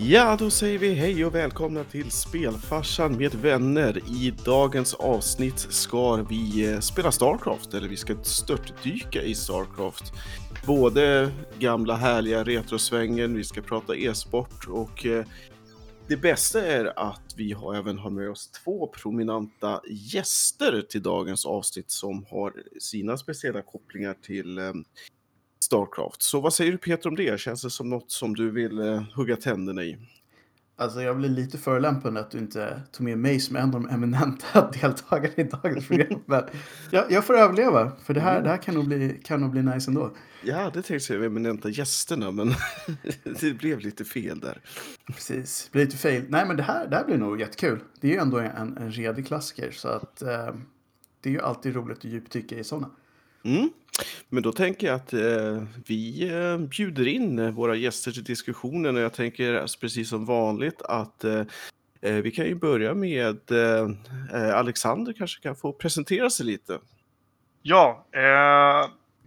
Ja, då säger vi hej och välkomna till Spelfarsan med vänner. I dagens avsnitt ska vi eh, spela Starcraft, eller vi ska störtdyka i Starcraft. Både gamla härliga retrosvängen, vi ska prata e-sport och eh, det bästa är att vi har, även har med oss två prominenta gäster till dagens avsnitt som har sina speciella kopplingar till eh, Starcraft. Så vad säger du Peter om det? Känns det som något som du vill uh, hugga tänderna i? Alltså jag blir lite förolämpad att du inte tog med mig som en av de eminenta deltagarna i dagens program. Men jag, jag, får överleva, för det här, mm. det här kan, nog bli, kan nog bli nice ändå. Ja, det tänkte jag eminenta gästerna, men det blev lite fel där. Precis, det blev lite fel. Nej, men det här, det här blir nog jättekul. Det är ju ändå en, en redig klassiker, så att eh, det är ju alltid roligt att djupdyka i sådana. Mm. Men då tänker jag att eh, vi eh, bjuder in eh, våra gäster till diskussionen och jag tänker alltså, precis som vanligt att eh, eh, vi kan ju börja med eh, Alexander kanske kan få presentera sig lite. Ja,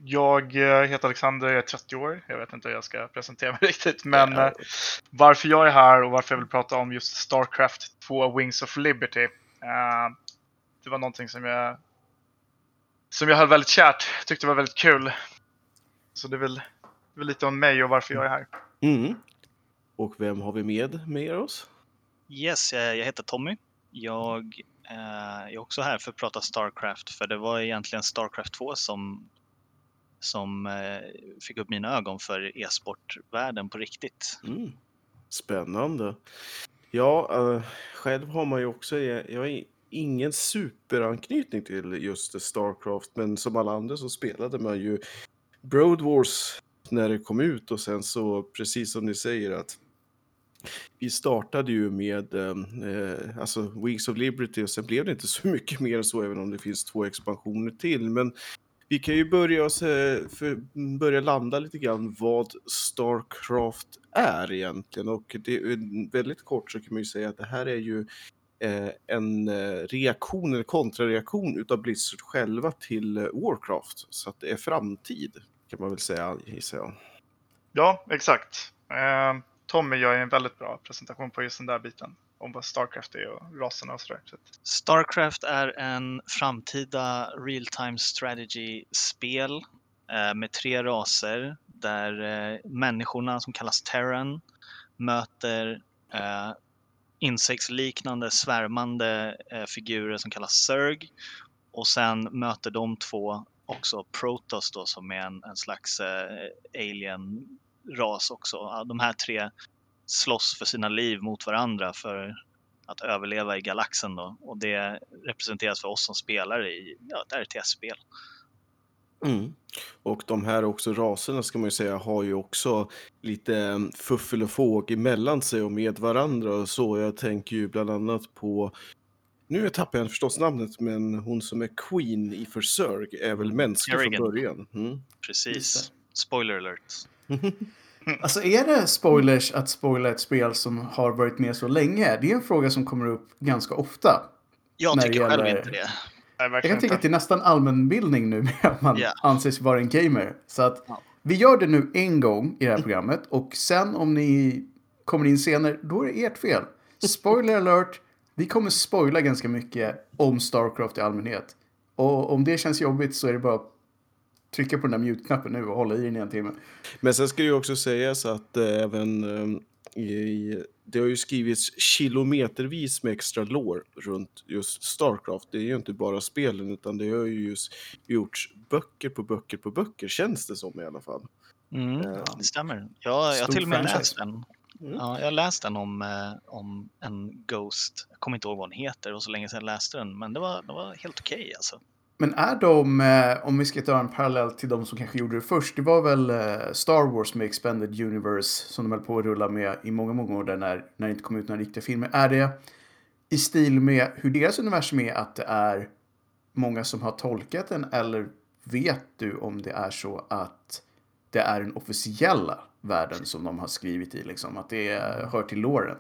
jag heter Alexander, jag är 30 år. Jag vet inte hur jag ska presentera mig riktigt, men ja. varför jag är här och varför jag vill prata om just Starcraft 2 Wings of Liberty. det var någonting som jag som jag höll väldigt kärt. Tyckte det var väldigt kul. Så det är väl, väl lite om mig och varför jag är här. Mm. Och vem har vi med med oss? Yes, jag heter Tommy. Jag eh, är också här för att prata Starcraft, för det var egentligen Starcraft 2 som, som eh, fick upp mina ögon för e-sportvärlden på riktigt. Mm. Spännande. Ja, själv har man ju också, jag är ingen superanknytning till just Starcraft, men som alla andra så spelade man ju Broad Wars när det kom ut och sen så, precis som ni säger, att vi startade ju med eh, eh alltså Wings of Liberty och sen blev det inte så mycket mer än så, även om det finns två expansioner till. Men vi kan ju börja, oss, eh, för, mm, börja landa lite grann vad Starcraft är egentligen. Och det, eh, väldigt kort så kan man ju säga att det här är ju en eh, reaktion eller kontrareaktion utav Blizzard själva till eh, Warcraft. Så att det är framtid kan man väl säga, gissar jag. Ja, exakt. Eh, Tommy gör en väldigt bra presentation på just den där biten om vad Starcraft är och raserna och sådär. Starcraft är en framtida real time strategy-spel eh, med tre raser där eh, människorna som kallas Terran möter insektsliknande svärmande eh, figurer som kallas Zerg och sen möter de två också Protoss då som är en, en slags eh, alien-ras också. De här tre slåss för sina liv mot varandra för att överleva i galaxen då och det representeras för oss som spelare i ja, ett RTS-spel. Mm. Och de här också raserna ska man ju säga har ju också lite mm, fuffel och fåg emellan sig och med varandra och så. Jag tänker ju bland annat på nu tappar jag förstås namnet, men hon som är Queen i Försörg är väl mänsklig Kerrigan. från början. Mm. Precis. Spoiler alert. alltså är det spoilers att spoila ett spel som har varit med så länge? Det är en fråga som kommer upp ganska ofta. Jag tycker själv inte det. Jag kan tycka att det är nästan allmänbildning nu med att man yeah. anses vara en gamer. Så att ja. vi gör det nu en gång i det här programmet och sen om ni kommer in senare, då är det ert fel. Spoiler alert! Vi kommer spoila ganska mycket om Starcraft i allmänhet. Och om det känns jobbigt så är det bara att trycka på den där mute-knappen nu och hålla i den i en timme. Men sen ska det ju också sägas att äh, även äh, i, det har ju skrivits kilometervis med extra lår runt just Starcraft. Det är ju inte bara spelen utan det har ju just gjorts böcker på böcker på böcker känns det som i alla fall. Mm, uh, det stämmer. Jag, jag har till och med läst den. Mm. Ja, jag har läst den om, eh, om en Ghost. Jag kommer inte ihåg vad den heter, var så länge sedan jag läste den. Men det var, det var helt okej okay, alltså. Men är de, eh, om vi ska ta en parallell till de som kanske gjorde det först, det var väl eh, Star Wars med Expanded Universe som de höll på att rulla med i många, många år där när, när det inte kom ut några riktiga filmer. Är det i stil med hur deras universum är att det är många som har tolkat den eller vet du om det är så att det är den officiella världen som de har skrivit i, liksom, att det eh, hör till låren?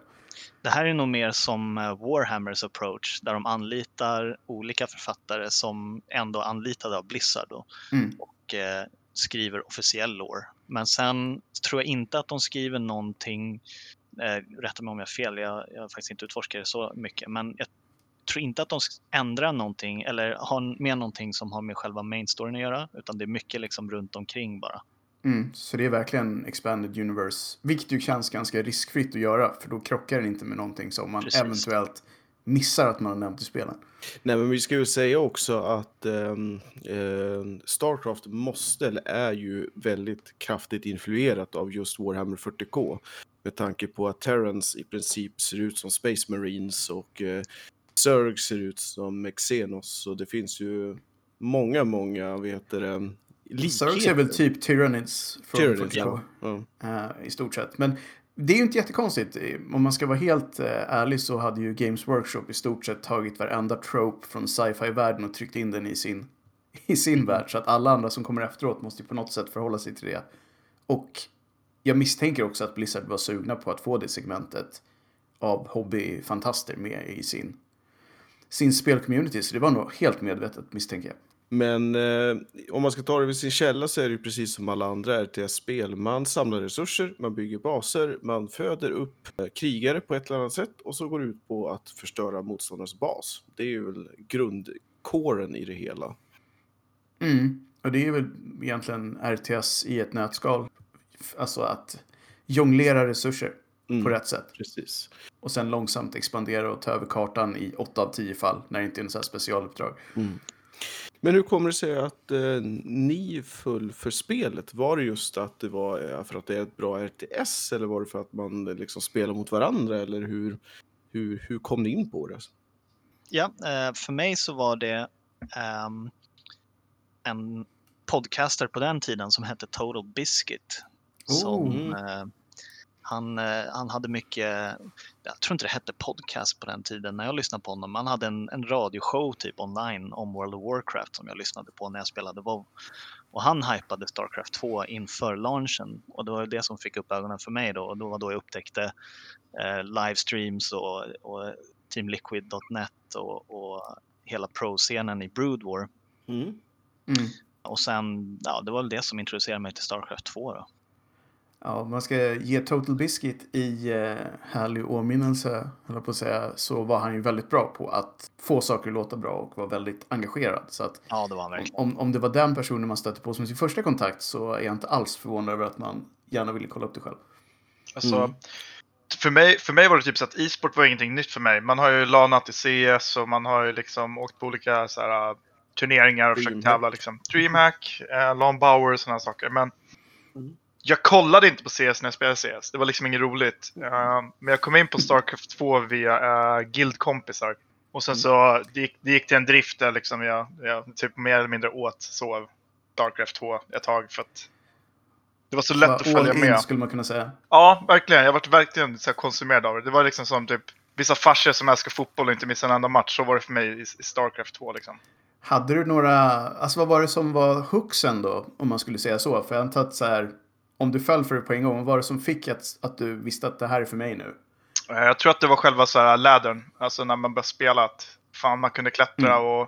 Det här är nog mer som eh, Warhammers approach där de anlitar olika författare som ändå är anlitade av Blizzard då, mm. och eh, skriver officiell lore. Men sen tror jag inte att de skriver någonting Eh, rätta mig om jag har fel, jag, jag har faktiskt inte utforskat det så mycket. Men jag tror inte att de ändrar någonting eller har med någonting som har med själva main storyn att göra. Utan det är mycket liksom runt omkring bara. Mm, så det är verkligen expanded universe. Vilket ju känns ganska riskfritt att göra. För då krockar det inte med någonting som man Precis. eventuellt missar att man har nämnt i spelen. Nej, men vi ska ju säga också att ehm, eh, Starcraft måste, eller är ju väldigt kraftigt influerat av just Warhammer 40K. Med tanke på att Terrans i princip ser ut som Space Marines och eh, Zerg ser ut som Xenos. Så det finns ju många, många, vad heter det, Zergs är väl typ Tyranids från Tyranids, 40K. ja. ja. eh, i stort sett. Men det är ju inte jättekonstigt. Om man ska vara helt eh, ärlig så hade ju Games Workshop i stort sett tagit varenda trope från sci-fi-världen och tryckt in den i sin, i sin värld. Så att alla andra som kommer efteråt måste ju på något sätt förhålla sig till det. Och jag misstänker också att Blizzard var sugna på att få det segmentet av hobbyfantaster med i sin, sin spelcommunity. Så det var nog helt medvetet misstänker jag. Men eh, om man ska ta det vid sin källa så är det ju precis som alla andra RTS-spel. Man samlar resurser, man bygger baser, man föder upp eh, krigare på ett eller annat sätt och så går det ut på att förstöra motståndarens bas. Det är ju väl grundkåren i det hela. Mm. Och det är väl egentligen RTS i ett nötskal. Alltså att jonglera resurser Mm, på rätt sätt. Precis. Och sen långsamt expandera och ta över kartan i 8 av 10 fall när det inte är här specialuppdrag. Men hur kommer det sig att eh, ni föll för spelet? Var det just att det var eh, för att det är ett bra RTS eller var det för att man eh, liksom spelar mot varandra eller hur, hur, hur kom ni in på det? Ja, eh, för mig så var det ehm, en podcaster på den tiden som hette Total Biscuit. Som, Oh. eh, han, eh, han hade mycket, jag tror inte det hette podcast på den tiden när jag lyssnade på honom. Han hade en, en radioshow typ online om World of Warcraft som jag lyssnade på när jag spelade WoW. Och han hypade Starcraft 2 inför launchen och det var det som fick upp ögonen för mig då. Och då var då jag upptäckte eh, livestreams och, och teamliquid.net och, och hela pro-scenen i Brood War. Mm. Mm. Och sen, ja, det var väl det som introducerade mig till Starcraft 2 då. Ja, om man ska ge Total Biscuit i eh, härlig åminnelse, höll på att säga, så var han ju väldigt bra på att få saker att låta bra och var väldigt engagerad. Så att Ja, det var han verkligen. om, om det var den personen man stötte på som sin första kontakt så är jag inte alls förvånad över att man gärna ville kolla upp det själv. Alltså, Mm. för, mig, för mig var det typ så att e-sport var ingenting nytt för mig. Man har ju lanat i CS och man har ju liksom åkt på olika så här, uh, turneringar och försökt Dreamhack. tävla. Liksom. Dreamhack, uh, LAN Bauer och sådana saker. Men Mm. Jag kollade inte på CS när jag spelade CS. Det var liksom inget roligt. Uh, men jag kom in på Starcraft 2 via uh, guildkompisar. Och sen så det gick, det gick till en drift där liksom jag, jag typ mer eller mindre åt sov Starcraft 2 ett tag för att det var så lätt Bara att följa all med. in skulle man kunna säga. Ja, verkligen. Jag varit verkligen så konsumerad av det. Det var liksom som typ vissa farsor som älskar fotboll och inte missar en enda match. Så var det för mig i, i Starcraft 2 liksom. Hade du några, alltså vad var det som var hooksen då, om man skulle säga så? För jag antar att så här, om du föll för det på en gång, vad var det som fick att, att du visste att det här är för mig nu? Eh, Jag tror att det var själva så här lädern. Alltså när man började spela att fan man kunde klättra Mm. och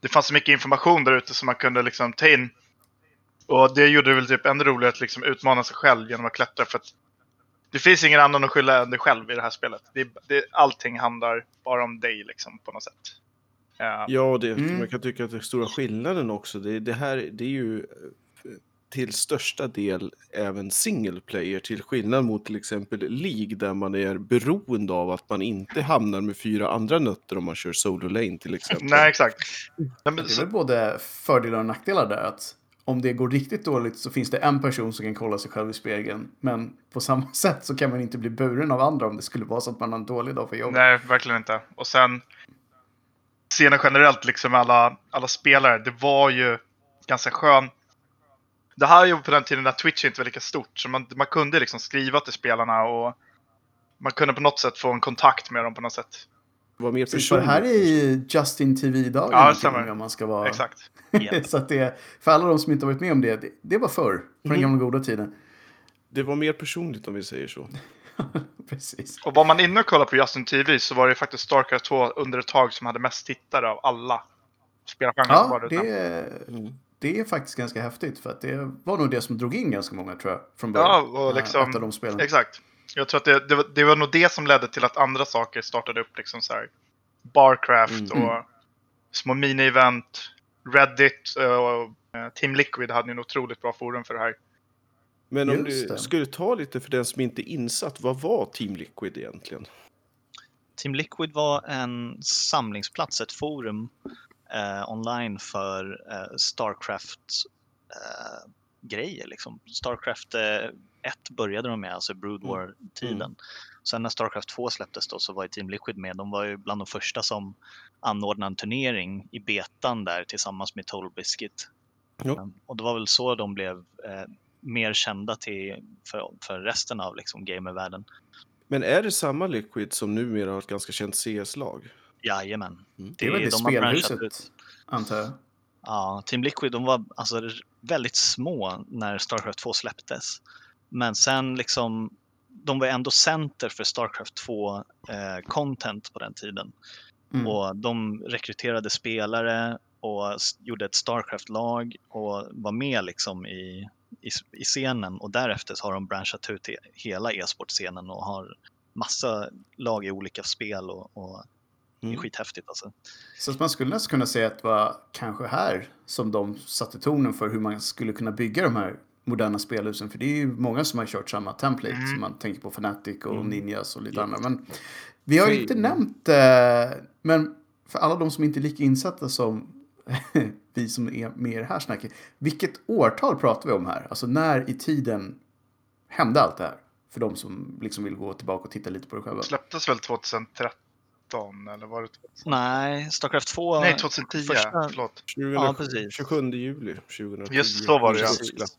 det fanns så mycket information där ute som man kunde liksom ta in. Och det gjorde det väl typ ännu roligare att liksom utmana sig själv genom att klättra för att det finns ingen annan att skylla än dig själv i det här spelet. Det, det, allting handlar bara om dig liksom på något sätt. Eh, Ja, det, Mm. man kan tycka att det är stora skillnaden också. Det, det här det är ju till största del även single player till skillnad mot till exempel League där man är beroende av att man inte hamnar med fyra andra nötter om man kör solo lane till exempel. Nej, exakt. Det är så, väl både fördelar och nackdelar där. Att om det går riktigt dåligt så finns det en person som kan kolla sig själv i spegeln. Men på samma sätt så kan man inte bli buren av andra om det skulle vara så att man har en dålig dag på jobbet. nej, verkligen inte. Och sen scenen generellt liksom alla, alla spelare. Det var ju ganska skön. Det här är ju på den tiden när Twitch inte var lika stort. Så man, man kunde liksom skriva till spelarna och man kunde på något sätt få en kontakt med dem på något sätt. Det var mer för det här är personligt. ju Justin TV-dagen Ja, stämmer. om man ska vara... Exakt. Så att det, för alla de som inte har varit med om det, det, det var förr. På den Mhm. gamla goda tiden. Det var mer personligt om vi säger så. Precis. Och var man inne och kollade på Justin TV så var det faktiskt Starcraft 2 under ett tag som hade mest tittare av alla var Ja, det Mm. Det är faktiskt ganska häftigt. För att det var nog det som drog in ganska många, tror jag, från början. Ja, och Eh, liksom- av de spelen. Exakt. Jag tror att det, det, var, det var nog det som ledde till att andra saker startade upp. Liksom så här. Barcraft Mm. och små mini-event. Reddit och eh, Team Liquid hade ju en otroligt bra forum för det här. Men om Just du det. skulle ta lite för den som inte är insatt, vad var Team Liquid egentligen? Team Liquid var en samlingsplats, ett forum eh, online för eh, Starcraft eh. Liksom. Starcraft eh, 1 började de med, alltså Brood War-tiden. Sen när Starcraft 2 släpptes då så var ju Team Liquid med. De var ju bland de första som anordnade en turnering i betan där tillsammans med Total Biscuit. Eh, Och det var väl så de blev eh, mer kända till, för, för resten av liksom, gamervärlden. Men är det samma Liquid som numera har ett ganska känt CS-lag? Jajamän. Mm. Det är väl det de spelhuset, ut. antar jag. Ja, Team Liquid de var alltså väldigt små när Starcraft 2 släpptes. Men sen liksom, de var ändå center för Starcraft 2 eh, content på den tiden. Mm. Och de rekryterade spelare och gjorde ett Starcraft-lag och var med liksom i, i, i scenen. Och därefter har de branchat ut hela e-sportscenen och har massa lag i olika spel och, och det är Mm. skithäftigt alltså. Så att man skulle nästan kunna säga att det var kanske här som de satte tonen för hur man skulle kunna bygga de här moderna spelhusen. För det är ju många som har kört samma template. Mm. Som man tänker på Fnatic och Mm. Ninjas och lite Ja. andra. Men vi har För- inte nämnt, eh, men för alla de som inte är lika insatta som vi som är med i det här snacket. Vilket årtal pratar vi om här? Alltså när i tiden hände allt det här? För de som liksom vill gå tillbaka och titta lite på det själva. Släpptes väl 2013 eller var det? Nej, Starcraft 2... Nej, 2010. första- Förlåt. 20, Ja, precis. 27 juli 2010. Just så var det, ja. Precis.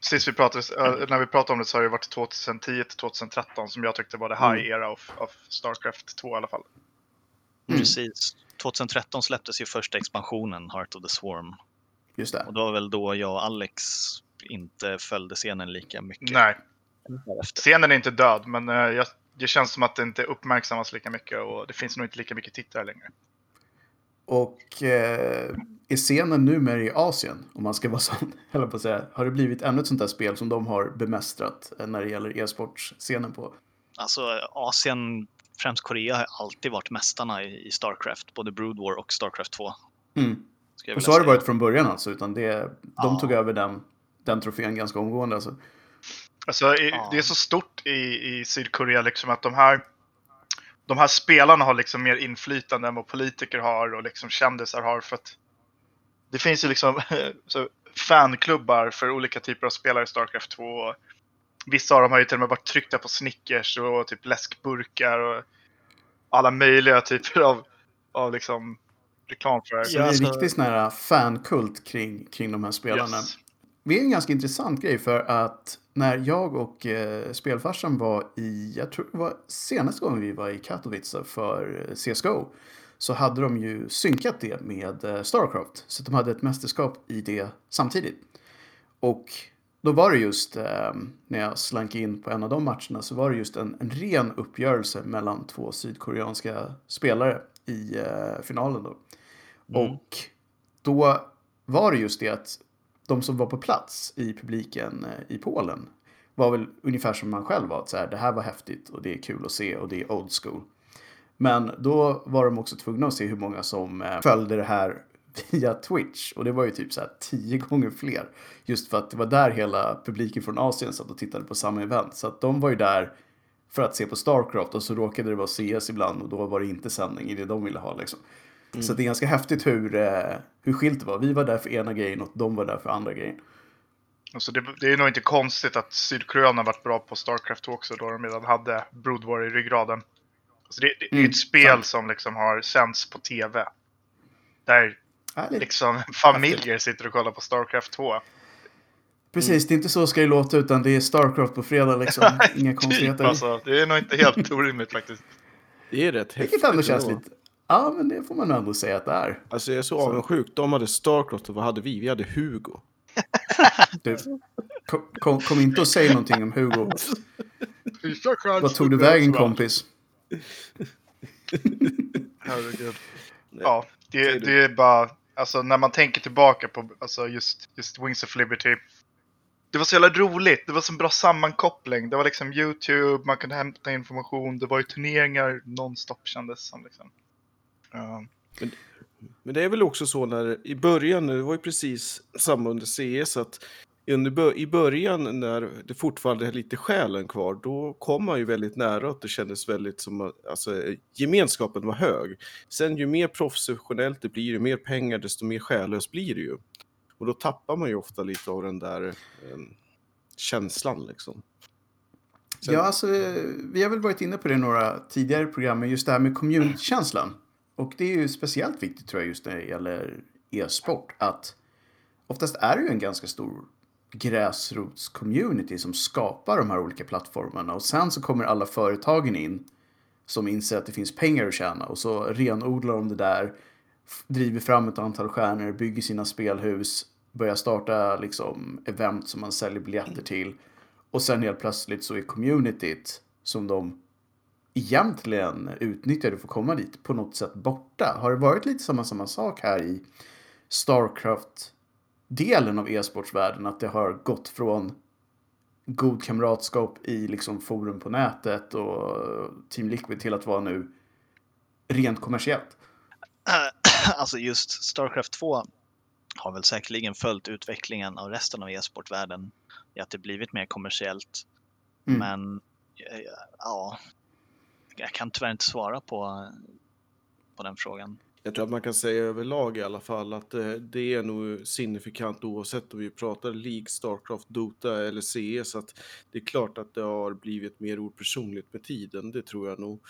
Sist vi pratade, äh, när vi pratade om det så har det varit 2010 till 2013 som jag tyckte var the Mm. high era of, of Starcraft 2 i alla fall. Mm. Precis. 2013 släpptes ju första expansionen, Heart of the Swarm. Just det. Och det var väl då jag och Alex inte följde scenen lika mycket. Nej, scenen är inte död men eh, jag, det känns som att det inte uppmärksammas lika mycket och det finns nog inte lika mycket tittare längre. Och eh, är scenen numera i Asien, om man ska vara sån, eller på att säga, har det blivit ännu ett sånt där spel som de har bemästrat eh, när det gäller e-sportscenen på? Alltså Asien, främst Korea, har alltid varit mästarna i Starcraft. Både Brood War och Starcraft 2. Mm. Och så har det varit från början alltså, utan det, de Ja. tog över den, den trofén ganska omgående alltså. Alltså, Ja. Det är så stort i, i Sydkorea liksom att de här, de här spelarna har liksom mer inflytande än vad politiker har och liksom kändisar har. För att det finns ju liksom så fanklubbar för olika typer av spelare i Starcraft 2. Och vissa av dem har ju till och med varit tryckta på Snickers och typ läskburkar och alla möjliga typer av, av liksom reklam för Så Ja, det är alltså- riktigt sån här fankult kring, kring de här spelarna. Yes. Det är en ganska intressant grej för att när jag och eh, spelfarsan var i, jag tror det var senaste gången vi var i Katowice för eh, CSGO, så hade de ju synkat det med eh, Starcraft. Så de hade ett mästerskap i det samtidigt. Och då var det just, eh, när jag slank in på en av de matcherna, så var det just en, en ren uppgörelse mellan två sydkoreanska spelare i eh, finalen då. Mm. Och då var det just det att de som var på plats i publiken eh, i Polen var väl ungefär som man själv var. Att så här, det här var häftigt och det är kul att se och det är old school. Men då var de också tvungna att se hur många som eh, följde det här via Twitch. Och det var ju typ så här tio gånger fler. Just för att det var där hela publiken från Asien satt och tittade på samma event. Så att de var ju där för att se på Starcraft och så råkade det vara CS ibland och då var det inte sändning i det de ville ha liksom. Så det är ganska häftigt hur, eh, hur skilt det var. Vi var där för ena grejen och de var där för andra grejen. Alltså det, det är nog inte konstigt att Sydkorea har varit bra på Starcraft 2 också då de redan hade Brood War i ryggraden. Alltså det, det, det är Mm, ett spel sant. som liksom har sänds på TV. Där Härligt. liksom familjer sitter och kollar på Starcraft 2. Precis, det är inte så ska det låta utan det är Starcraft på fredag liksom. Inga Typ konstigheter. alltså. Det är nog inte helt orimligt faktiskt. Det är rätt häftigt. Vilket ändå känns lite... Ja, men det får man ändå säga att det är. Alltså jag är så avundsjuk. De hade Starcraft och vad hade vi? Vi hade Hugo. Du, kom, kom, inte och säg någonting om Hugo. Vad tog du vägen kompis? Herregud. Ja, det, det är bara, alltså när man tänker tillbaka på alltså just, just Wings of Liberty. det var så jävla roligt. Det var så bra sammankoppling. Det var liksom YouTube, man kunde hämta information. Det var ju turneringar nonstop kändes som. Liksom. Uh, Men det är väl också så när i början, det var ju precis samma under CS, att under, i början när det fortfarande är lite själen kvar, då kom man ju väldigt nära att det kändes väldigt som att alltså, gemenskapen var hög. Sen ju mer professionellt det blir, ju mer pengar, desto mer själlöst blir det ju. Och då tappar man ju ofta lite av den där eh, känslan liksom. Sen- Ja, alltså, vi har väl varit inne på det några tidigare program, men just det här med community-känslan. Och det är ju speciellt viktigt tror jag just när det gäller e-sport. Att oftast är det ju en ganska stor gräsrotscommunity som skapar de här olika plattformarna. Och sen så kommer alla företagen in som inser att det finns pengar att tjäna. Och så renodlar de det där, driver fram ett antal stjärnor, bygger sina spelhus, börjar starta liksom event som man säljer biljetter till. Och sen helt plötsligt så är communityt som de egentligen utnyttjade för att komma dit på något sätt borta. Har det varit lite samma, samma sak här i Starcraft-delen av e-sportsvärlden? Att det har gått från god kamratskap i liksom forum på nätet och Team Liquid till att vara nu rent kommersiellt? alltså just Starcraft 2 har väl säkerligen följt utvecklingen av resten av e-sportvärlden i att det blivit mer kommersiellt. Mm. Men eh, ja, jag kan tyvärr inte svara på, på den frågan. Jag tror att man kan säga överlag i alla fall att eh, det är nog signifikant oavsett om vi pratar League, Starcraft, Dota eller CS. Att det är klart att det har blivit mer opersonligt med tiden, det tror jag nog.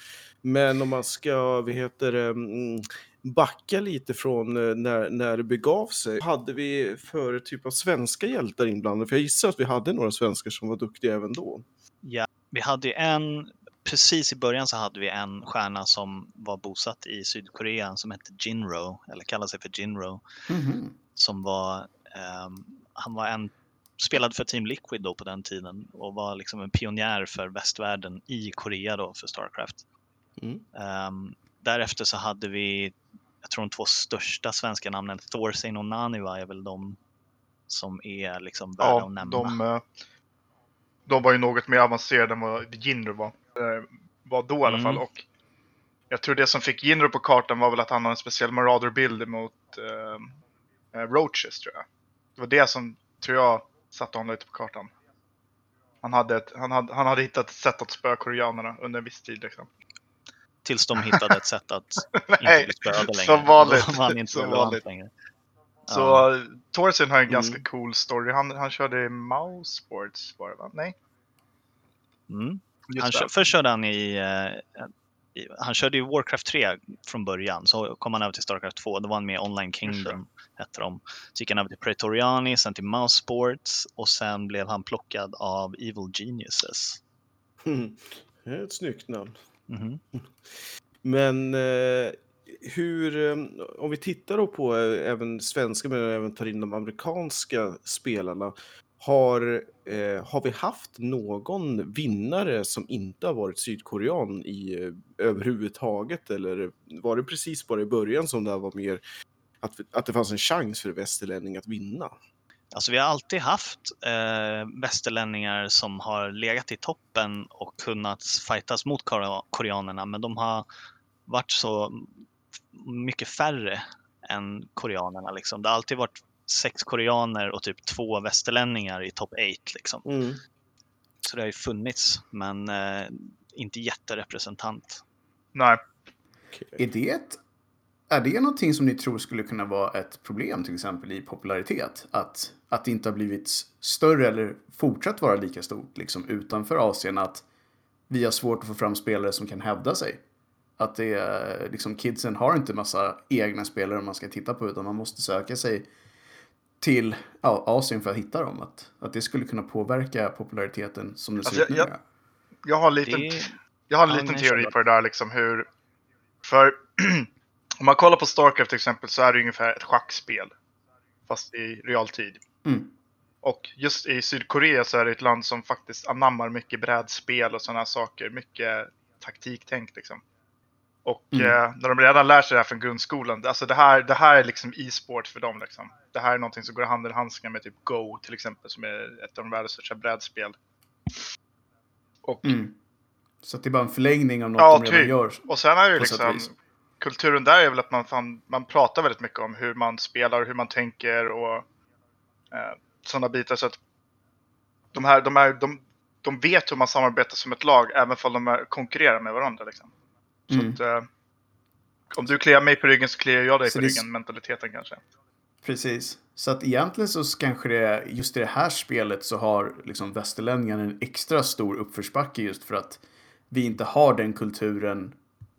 Men om man ska, vad heter mm, backa lite från eh, när, när det begav sig. Hade vi för typ av svenska hjältar inblandade? För jag gissar att vi hade några svenskar som var duktiga även då. Ja, vi hade ju en, precis i början så hade vi en stjärna som var bosatt i Sydkorea som hette Jinro, eller kallar sig för Jinro, Mhm. som var, ehm, han var en, spelade för Team Liquid då på den tiden och var liksom en pionjär för västvärlden i Korea då för Starcraft. Mm. Ehm, därefter så hade vi, jag tror de två största svenska namnen, Thorstein och Naniva är väl de som är liksom värda ja, att nämna. de, eh, de var ju något mer avancerade än vad Jinro var. Eh, Var då i alla Mm. fall. Och jag tror det som fick Jinro på kartan var väl att han hade en speciell Marauder-bild mot eh, eh, Roaches tror jag. Det var det som, tror jag, satte honom lite på kartan. Han hade, ett, han, hade, han hade hittat ett sätt att spöa koreanerna under en viss tid liksom. Tills de hittade ett sätt att inte Nej, bli spöade längre. som vanligt. Då var han inte Som vanligt. längre. Så Ja. har en Mm. ganska cool story. Han, han körde i Mouse Sports var det va? Nej? Mm. Han först körde han i, eh, i, han körde ju Warcraft 3 från början, så kom han över till Starcraft 2, då var han med i Online Kingdom, hette de. Så gick han över till Praetoriani, sen till Mouse Sports och sen blev han plockad av Evil Geniuses. Det är ett snyggt namn. Mhm. Men eh, hur, eh, om vi tittar på eh, även svenska men även tar in de amerikanska spelarna. Har, eh, har vi haft någon vinnare som inte har varit sydkorean i, eh, överhuvudtaget? Eller var det precis bara i början som det var mer att, att det fanns en chans för västerlänning att vinna? Alltså vi har alltid haft eh, västerlänningar som har legat i toppen och kunnat fightas mot koreanerna, men de har varit så mycket färre än koreanerna. Liksom. Det har alltid varit sex koreaner och typ två västerlänningar i topp 8. Liksom. Mm. Så det har ju funnits, men eh, inte jätterepresentant. Nej. Är det, ett, är det någonting som ni tror skulle kunna vara ett problem till exempel i popularitet? Att, att det inte har blivit större eller fortsatt vara lika stort liksom, utanför Asien? Att vi har svårt att få fram spelare som kan hävda sig? Att det är, liksom, kidsen har inte massa egna spelare man ska titta på utan man måste söka sig till ja, Asien för att hitta dem. Att, att det skulle kunna påverka populariteten som det ser Alltså, ut nu. jag- Jag har en liten, Det, jag har en liten teori på det där liksom hur... För om man kollar på Starcraft till exempel så är det ungefär ett schackspel. Fast i realtid. Mm. Och just i Sydkorea så är det ett land som faktiskt anammar mycket brädspel och sådana saker. Mycket taktiktänk liksom. Och Mm. eh, när de redan lär sig det här från grundskolan, alltså det här, det här är liksom e-sport för dem. Liksom. Det här är någonting som går hand i handskar med typ Go till exempel, som är ett av de världens största brädspel. Och, Mm. Så det är bara en förlängning av något Ja, de redan typ. gör. och sen är det ju liksom, kulturen där är väl att man, fan, man pratar väldigt mycket om hur man spelar och hur man tänker och eh, sådana bitar. Så att de här, de, här de, de vet hur man samarbetar som ett lag, även om de konkurrerar med varandra. Liksom. Så Mm. att, eh, om du kliar mig på ryggen så kliar jag dig Så på det ryggen, mentaliteten kanske. Precis. Så att egentligen så kanske det, just i det här spelet så har liksom västerlänningarna en extra stor uppförsbacke just för att vi inte har den kulturen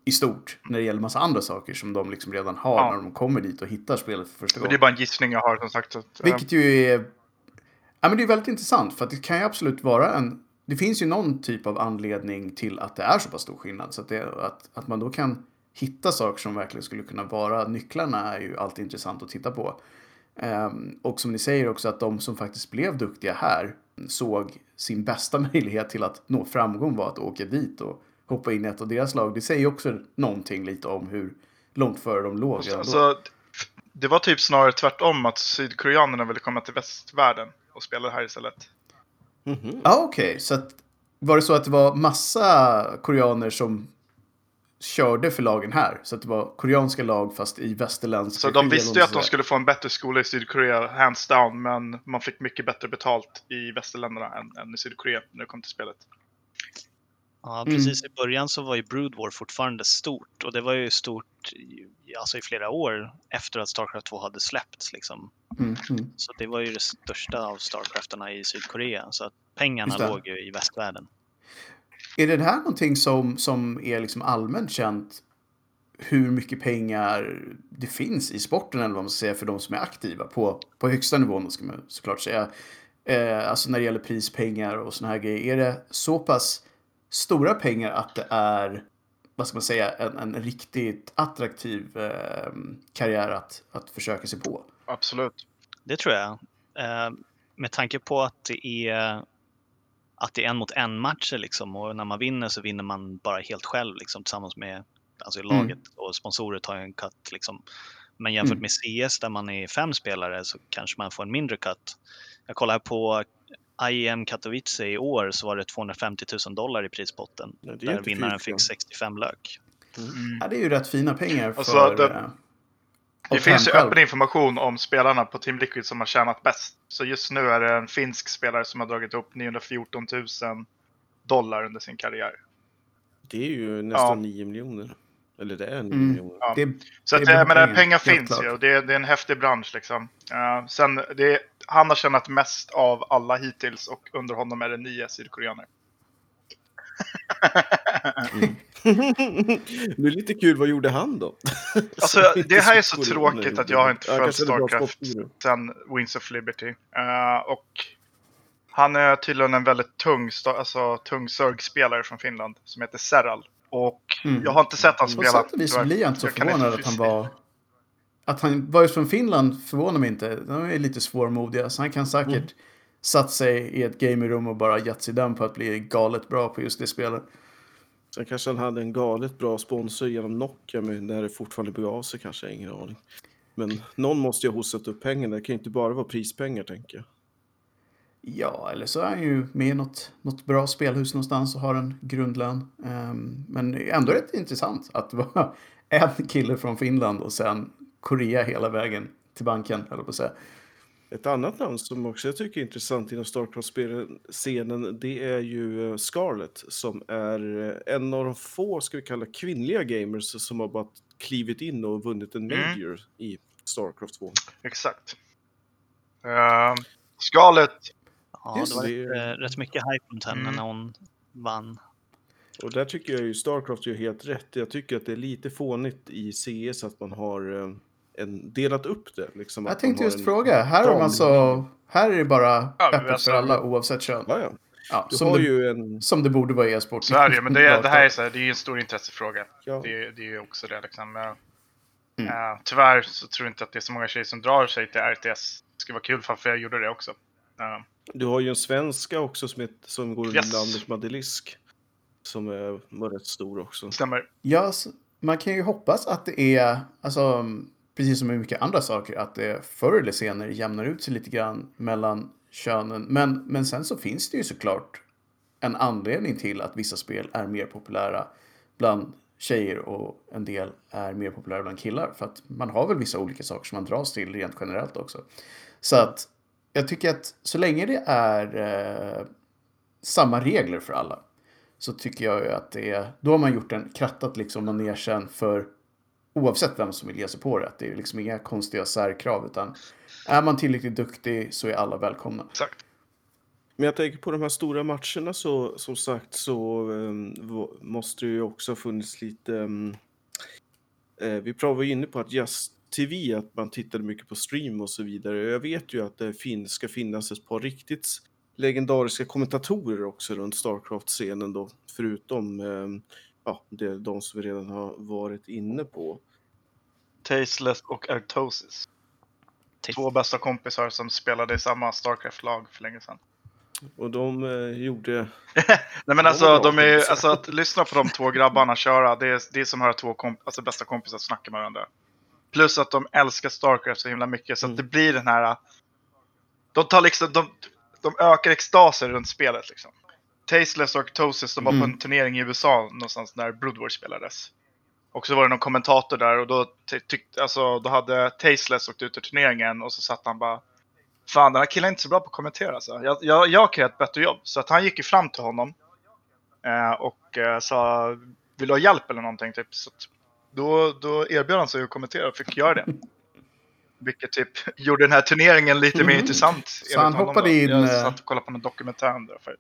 i stort när det gäller massa andra saker som de liksom redan har Ja. när de kommer dit och hittar spelet för första Men det gången. är bara en gissning jag har som sagt. Så att, eh, Vilket ju är... Ja, men det är väldigt intressant för att det kan ju absolut vara en... Det finns ju någon typ av anledning till att det är så pass stor skillnad. Så att, det, att, att man då kan hitta saker som verkligen skulle kunna vara nycklarna är ju alltid intressant att titta på. Um, och som ni säger också att de som faktiskt blev duktiga här såg sin bästa möjlighet till att nå framgång var att åka dit och hoppa in i ett av deras lag. Det säger också någonting lite om hur långt före de låg. alltså, det var typ snarare tvärtom att sydkoreanerna ville komma till västvärlden och spela här istället. Mhm. Ja, okej. Så att, var det så att det var massa koreaner som körde för lagen här? Så att det var koreanska lag fast i västerländsk Så de visste ju att de skulle få en bättre skola i Sydkorea, hands down, men man fick mycket bättre betalt i västerländerna än, än i Sydkorea när det kom till spelet. Ja, Mm. precis i början så var ju Brood War fortfarande stort och det var ju stort alltså i flera år efter att Starcraft 2 hade släppts. Liksom. Mm, mm. Så det var ju det största av Starcrafterna i Sydkorea. Så att pengarna låg ju i västvärlden. Är det här någonting som, som är liksom allmänt känt hur mycket pengar det finns i sporten eller vad man ska säga för de som är aktiva på, på högsta nivån, ska man såklart säga. Eh, alltså när det gäller prispengar och såna här grejer. Är det så pass stora pengar att det är, vad ska man säga, en, en riktigt attraktiv eh, karriär att, att försöka sig på? Absolut. Det tror jag. Eh, med tanke på att det är att det är en mot en matcher liksom och när man vinner så vinner man bara helt själv liksom tillsammans med alltså i laget och sponsorer tar ju en cut liksom. Men jämfört Mm. med CS där man är fem spelare så kanske man får en mindre cut. Jag kollar på IEM Katowice i år så var det 250 000 dollar i prispotten. Ja, där vinnaren fick ja. 65 lök. Mm. Ja, det är ju rätt fina pengar för... Alltså, det- eh, Det finns ju öppen information om spelarna på Team Liquid som har tjänat bäst. Så just nu är det en finsk spelare som har dragit upp 914 000 dollar under sin karriär. Det är ju nästan Ja. 9 miljoner. Eller det är 9 Mm. miljoner. Ja. Det, Så Det att, jag menar, pengar, finns klart. ju och det, är- det är en häftig bransch liksom. Eh, sen, det är, han har tjänat mest av alla hittills och under honom är det nio sydkoreaner. det är lite kul, vad gjorde han då? Alltså, det här är så tråkigt att jag har inte följt Starcraft sen Wings of Liberty. Eh, och han är tydligen en väldigt tung, alltså, tung Zerg-spelare från Finland som heter Serral. Och Mm. jag har inte sett han På spela. sätt och vis blir jag inte så Jag förvånad inte att han var... Att han var just från Finland förvånar mig inte. De är lite svårmodiga, så han kan säkert Mm. satt sig i ett gamingrum och bara gett sig den på att bli galet bra på just det spelet. Sen kanske han hade en galet bra sponsor genom Nokia, men när det fortfarande begav sig kanske, ingen aning. Men någon måste ju ha hostat upp pengarna, det kan ju inte bara vara prispengar tänker jag. Ja, eller så är han ju med i något, något bra spelhus någonstans och har en grundlön. Ehm, men ändå rätt intressant att det var en kille från Finland och sen Korea hela vägen till banken, höll jag på att säga. Ett annat namn som också jag tycker är intressant inom Starcraft-scenen, det är ju eh, Scarlett som är eh, en av de få, ska vi kalla kvinnliga gamers som har bara klivit in och vunnit en Mm. major i Starcraft 2. Exakt. Uh, skalet. Ja, Just det var det. rätt, eh, rätt mycket hype runt henne Mm. när hon vann. Och där tycker jag ju Starcraft gör helt rätt. Jag tycker att det är lite fånigt i CS att man har eh, en, delat upp det. Liksom, Jag tänkte man just fråga, här har de alltså... Här är det bara Ja, öppet alltså- för alla oavsett kön. Ja, ja. Ja, Du som, har det, ju en... som det borde vara i e-sport. Så är det men det, det här är, så här, det är en stor intressefråga. Ja, Det, är- det är ju också det liksom. Mm. eh, tyvärr så tror jag inte att det är så många tjejer som drar sig till RTS. Det skulle vara kul för jag gjorde det också. Eh, du har ju en svenska också som, heter, som går under namnet Madelisk. Som är, var rätt stor också. stämmer. Ja, man kan ju hoppas att det är, alltså, precis som med mycket andra saker, att det förr eller senare jämnar ut sig lite grann mellan könen. Men, men sen så finns det ju såklart en anledning till att vissa spel är mer populära bland tjejer och en del är mer populära bland killar. För att man har väl vissa olika saker som man dras till rent generellt också. Så att jag tycker att så länge det är eh, samma regler för alla så tycker jag ju att det är, då har man gjort en krattat liksom manegen för oavsett vem som vill ge sig på det. Det är liksom inga konstiga särkrav utan är man tillräckligt duktig så är alla välkomna. Exakt. Men jag tänker på de här stora matcherna så som sagt så um, måste det ju också ha funnits lite um, uh, vi pratade ju inne på att Just TV, att man tittade mycket på stream och så vidare. Jag vet ju att det finns, ska finnas ett par riktigt legendariska kommentatorer också runt Starcraft-scenen då, förutom um, ja, det, de som vi redan har varit inne på. Tasteless och Artosis. Två bästa kompisar som spelade i samma Starcraft-lag för länge sedan. Och de eh, gjorde... Nej men alltså, de är, alltså att lyssna på de två grabbarna köra, det är, det är som att höra två komp alltså, bästa kompisar snacka med varandra. Plus att de älskar Starcraft så himla mycket så att det blir den här... De tar liksom, de, de ökar extasen runt spelet liksom. Tasteless och Tosis, de var på en turnering i USA någonstans när Brood War spelades. Och så var det någon kommentator där och då tyckte, alltså då hade Tasteless åkt ut ur turneringen och så satt han bara Fan den här killen är inte så bra på att kommentera alltså. Jag, jag, jag kan göra ett bättre jobb. Så att han gick ju fram till honom. Eh, och eh, sa Vill du ha hjälp eller någonting? Typ. Så då, då erbjöd han sig att kommentera och fick göra det. Vilket typ gjorde den här turneringen lite mer mm. intressant. Så han hoppade då. in... Jag eh, satt och kollade på en dokumentär om det. För...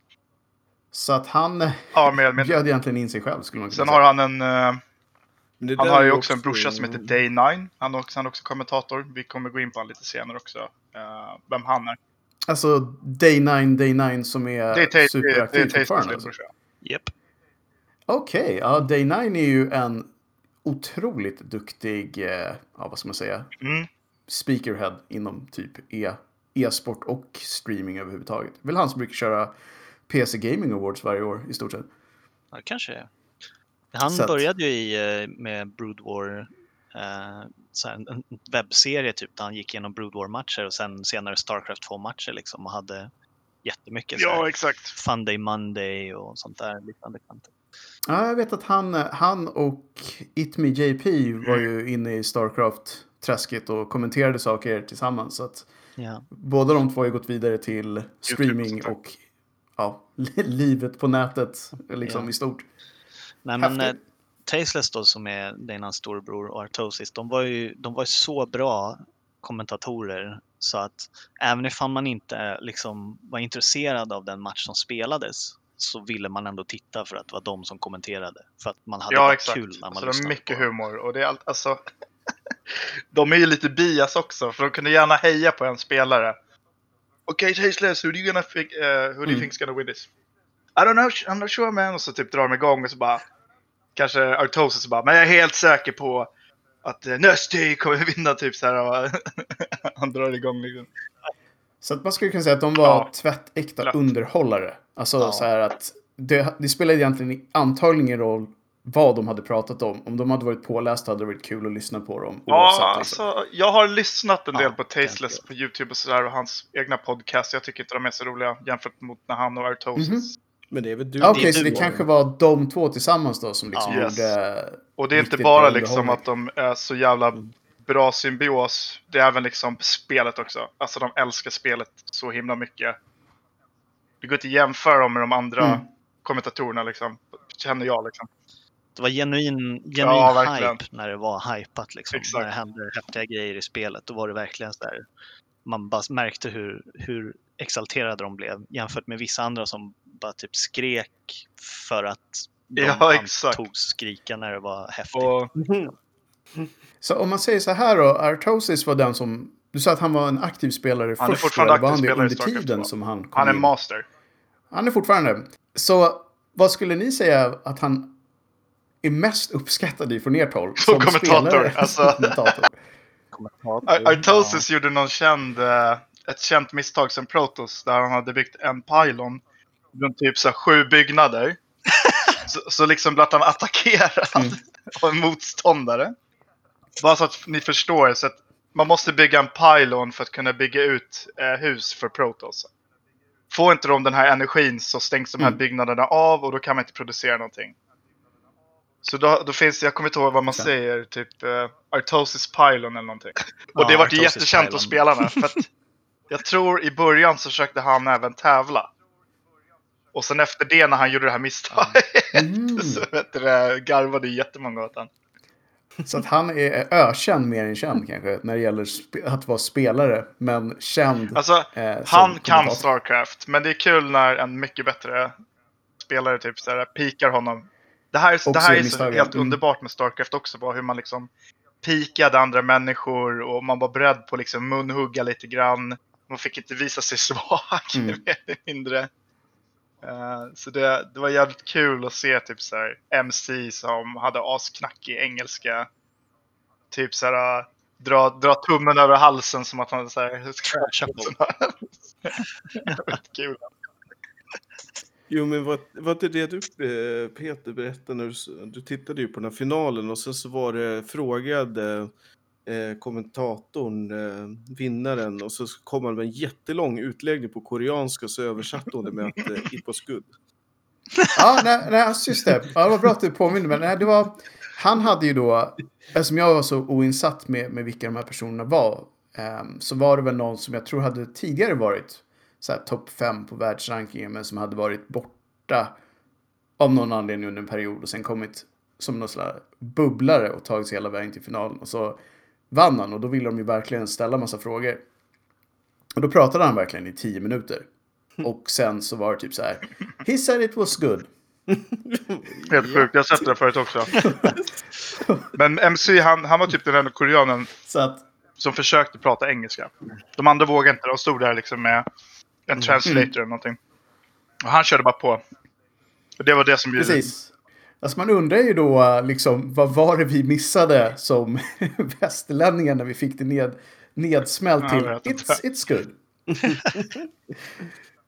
Så att han ja, med, bjöd egentligen in sig själv skulle man kunna Sen säga. har han en... Uh, han har ju också en brorsa som heter Day9. Han är också, han är också kommentator. Vi kommer gå in på honom lite senare också. Uh, vem han är. Alltså Day9, Day9 som är, det är superaktiv det är fortfarande? Alltså. Japp. Okej, okay, ja Day9 är ju en otroligt duktig, eh, ja vad ska man säga, mm. speakerhead inom typ e, e-sport och streaming överhuvudtaget. Väl han som brukar köra PC Gaming Awards varje år i stort sett. Ja, det kanske är. Han så började ju i, eh, med Brood War, eh, en webbserie typ där han gick igenom Brood War-matcher och sen senare Starcraft 2-matcher liksom och hade jättemycket ja, exakt. Fun Day Monday och sånt där liknande kanter. Ja, jag vet att han, han och It Me JP var ju inne i Starcraft-träsket och kommenterade saker tillsammans. Så att ja. Båda de två har gått vidare till streaming och ja, livet på nätet liksom ja. i stort. Nej, men eh, Tasteless då som är Danas storebror och Artosis, de var ju de var ju så bra kommentatorer så att även ifall man inte liksom var intresserad av den match som spelades så ville man ändå titta för att det var de som kommenterade. För att man hade ja, exakt. kul när man alltså, lyssnade Det är mycket på. humor och det är allt, alltså. de är ju lite bias också för de kunde gärna heja på en spelare. Okej, okay, Tasteless, who do you gonna think, uh, who do you mm. think's gonna win this? I don't know, I'm not sure man. Och så typ drar de igång och så bara kanske Artosis bara, men jag är helt säker på att uh, Nösti kommer vinna typ så här. Och han drar igång liksom. Så att man skulle kunna säga att de var ja. tvättäkta Lätt. underhållare. Alltså ja. så här att det, det spelar egentligen antagligen ingen roll vad de hade pratat om. Om de hade varit pålästa hade det varit kul att lyssna på dem. Ja, liksom. alltså, jag har lyssnat en del ja, på Tasteless på YouTube och sådär och hans egna podcast. Jag tycker inte de är så roliga jämfört mot när han och Artosis. Mm -hmm. Men det är väl du? Okej, okay, så det kanske var de två tillsammans då som liksom ja. gjorde... Och det är inte bara liksom att de är så jävla mm. Bra symbios. Det är även liksom spelet också. Alltså de älskar spelet så himla mycket. Det går inte att jämföra dem med de andra mm. kommentatorerna liksom. Känner jag liksom. Det var genuin, genuin ja, hype när det var hypat liksom. Exakt. När det hände häftiga grejer i spelet. Då var det verkligen så där. Man bara märkte hur, hur exalterade de blev jämfört med vissa andra som bara typ skrek för att de ja, tog skrika när det var häftigt. Och... Så om man säger så här då, Artosis var den som... Du sa att han var en aktiv spelare han först. Han är fortfarande aktiv spelare under tiden som han kom Han är in. master. Han är fortfarande. Så vad skulle ni säga att han är mest uppskattad i från ert håll? Som, som kommentator. Alltså... Artosis ja. gjorde någon känd, uh, ett känt misstag som Protos där han hade byggt en pylon runt typ så sju byggnader. Så, så liksom blir han attackerad Mm. av en motståndare. Bara så att ni förstår. Så att man måste bygga en pylon för att kunna bygga ut eh, hus för Protoss. Får inte de den här energin så stängs de här Mm. byggnaderna av och då kan man inte producera någonting. Så då, då finns jag kommer inte ihåg vad man Okej. säger, typ uh, Artosis Pylon eller någonting. Och Ja, det vart ju jättekänt Pylon. hos spelarna. För att jag tror i början så försökte han även tävla. Och sen efter det när han gjorde det här misstaget Mm. så vet du, garvade jättemånga åt han. Så att han är ökänd mer än känd kanske när det gäller att vara spelare. Men känd. Alltså, eh, han kan. Starcraft, men det är kul när en mycket bättre spelare typ så här, pikar honom. Det här, Också det här är så helt Mm. underbart med Starcraft också, bara hur man liksom pikade andra människor och man var beredd på liksom munhugga lite grann. Man fick inte visa sig svag, Mm. mer eller mindre. Eh, så det, det var jävligt kul att se typ så här, MC som hade asknackig engelska. Typ så här, äh, dra, dra tummen över halsen som att han så här, Jävligt kul. Jo, men var, var det det du eh, Peter berättade när du, du tittade ju på den här finalen och sen så var det frågade eh, kommentatorn, eh, vinnaren, och så kom han med en jättelång utläggning på koreanska så översatte hon det med att eh, it was good. Ja, nej, nej, alltså just det. Ja, det var bra att du påminner mig. Nej, det var, han hade ju då, eftersom jag var så oinsatt med, med vilka de här personerna var, eh, så var det väl någon som jag tror hade tidigare varit så här, topp fem på världsrankingen, men som hade varit borta av någon anledning under en period och sen kommit som någon slags bubblare och tagit sig hela vägen till finalen. Och så vann han och då ville de ju verkligen ställa massa frågor. Och då pratade han verkligen i tio minuter. Och sen så var det typ så här. He said it was good. Helt sjukt, jag har sett det förut också. Men MC, han, han var typ den enda koreanen Så att, som försökte prata engelska. De andra vågade inte, de stod där liksom med en translator eller någonting. Och han körde bara på. Och det var det som bjöd precis. Alltså man undrar ju då liksom, vad var det vi missade som västerlänningar när vi fick det ned, nedsmält till it's, it's good.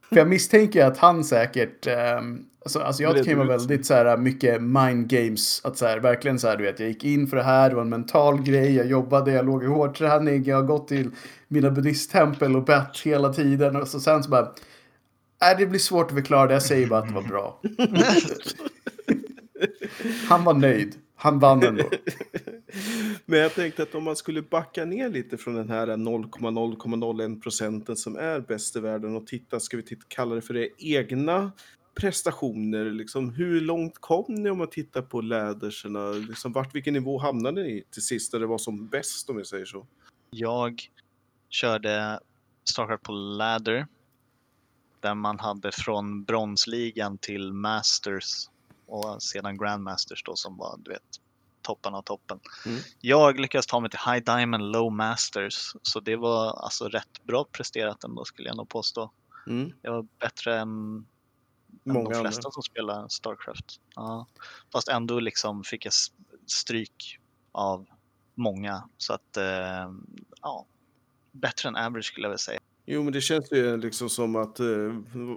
För jag misstänker att han säkert, um, alltså, alltså jag kan ju vara väldigt så här mycket mind games, att så här, verkligen så här, du vet, jag gick in för det här, det var en mental grej, jag jobbade, jag låg i hårdträning, jag har gått till mina buddhisttempel och bett hela tiden och så sen så bara, nej det blir svårt att förklara det, jag säger bara att det var bra. Han var nöjd. Han vann ändå. Men jag tänkte att om man skulle backa ner lite från den här 0,0,01 procenten som är bäst i världen och titta, ska vi titta, kalla det för det, egna prestationer, liksom hur långt kom ni om man tittar på läderserna, liksom vart, vilken nivå hamnade ni till sist när det var som bäst om vi säger så? Jag körde Starcraft på ladder. Där man hade från bronsligan till masters och sedan grandmasters då som var du vet toppen av toppen. Mm. Jag lyckades ta mig till high diamond low masters så det var alltså rätt bra presterat ändå skulle jag nog påstå. Mm. Jag var bättre än, än Många de andra. flesta som spelar Starcraft. Ja. Fast ändå liksom fick jag stryk av många så att eh, ja, bättre än average skulle jag väl säga. Jo, men det känns ju liksom som att, eh,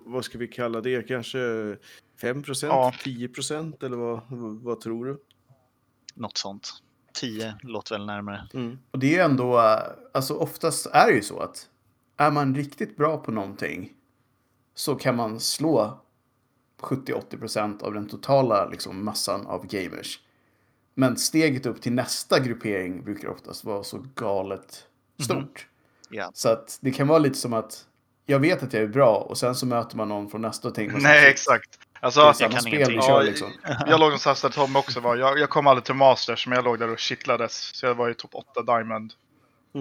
vad ska vi kalla det, kanske 5 procent, Ja. 10 procent eller vad, vad tror du? Något sånt. 10 låter väl närmare. Mm. Och det är ju ändå, alltså oftast är det ju så att är man riktigt bra på någonting så kan man slå 70-80% av den totala liksom, massan av gamers. Men steget upp till nästa gruppering brukar oftast vara så galet stort. Ja. Så att det kan vara lite som att jag vet att jag är bra och sen så möter man någon från nästa och tänker man Nej, "Shit, exakt. Alltså, Jag kan spel ingenting. kör Ja, liksom. jag låg någonstans där Tom också var. Jag, jag kom aldrig till Masters, men jag låg där och kittlades. Så jag var i topp 8 Diamond.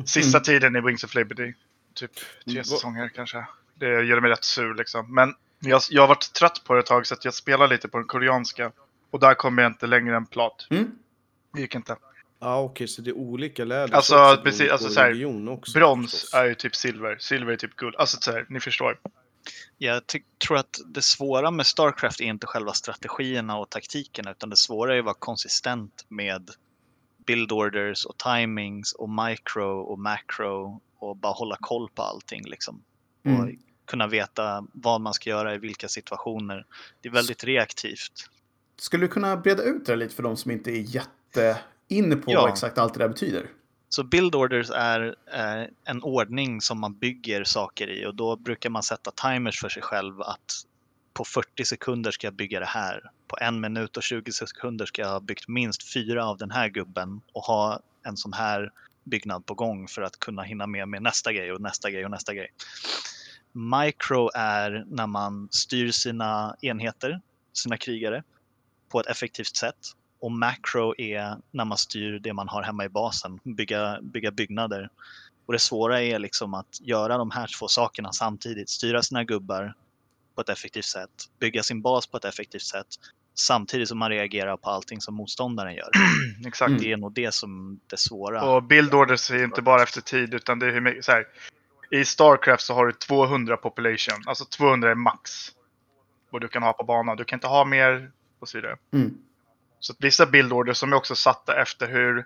Sista tiden i Wings of Liberty. Typ tre Mm, vad- säsonger kanske. Det gör mig rätt sur liksom. Men jag, jag har varit trött på det ett tag så att jag spelar lite på den koreanska. Och där kom jag inte längre än plat. Mm. Det gick inte. Ja, okej, så det är olika läder. Alltså, precis, alltså så här, Brons är ju typ silver. Silver är typ guld. Alltså så här, ni förstår. Jag tror att det svåra med Starcraft är inte själva strategierna och taktikerna utan det svåra är att vara konsistent med build orders och timings och micro och macro och bara hålla koll på allting liksom. Och Mm. kunna veta vad man ska göra i vilka situationer. Det är väldigt reaktivt. Skulle du kunna breda ut det lite för de som inte är jätte inne på Ja. vad exakt allt det där betyder? Så build orders är eh, en ordning som man bygger saker i och då brukar man sätta timers för sig själv att på 40 sekunder ska jag bygga det här. På en minut och 20 sekunder ska jag ha byggt minst fyra av den här gubben och ha en sån här byggnad på gång för att kunna hinna med med nästa grej och nästa grej och nästa grej. Micro är när man styr sina enheter, sina krigare, på ett effektivt sätt. Och macro är när man styr det man har hemma i basen, bygga, bygga byggnader. Och det svåra är liksom att göra de här två sakerna samtidigt, styra sina gubbar på ett effektivt sätt, bygga sin bas på ett effektivt sätt, samtidigt som man reagerar på allting som motståndaren gör. Exakt. Mm. Det är nog det som det svåra. Och build orders är inte bara efter tid utan det är hur mycket, så här. I Starcraft så har du 200 population, alltså 200 är max. Vad du kan ha på banan. Du kan inte ha mer och så vidare. Mm. Så att vissa bildorder som är också satta efter hur,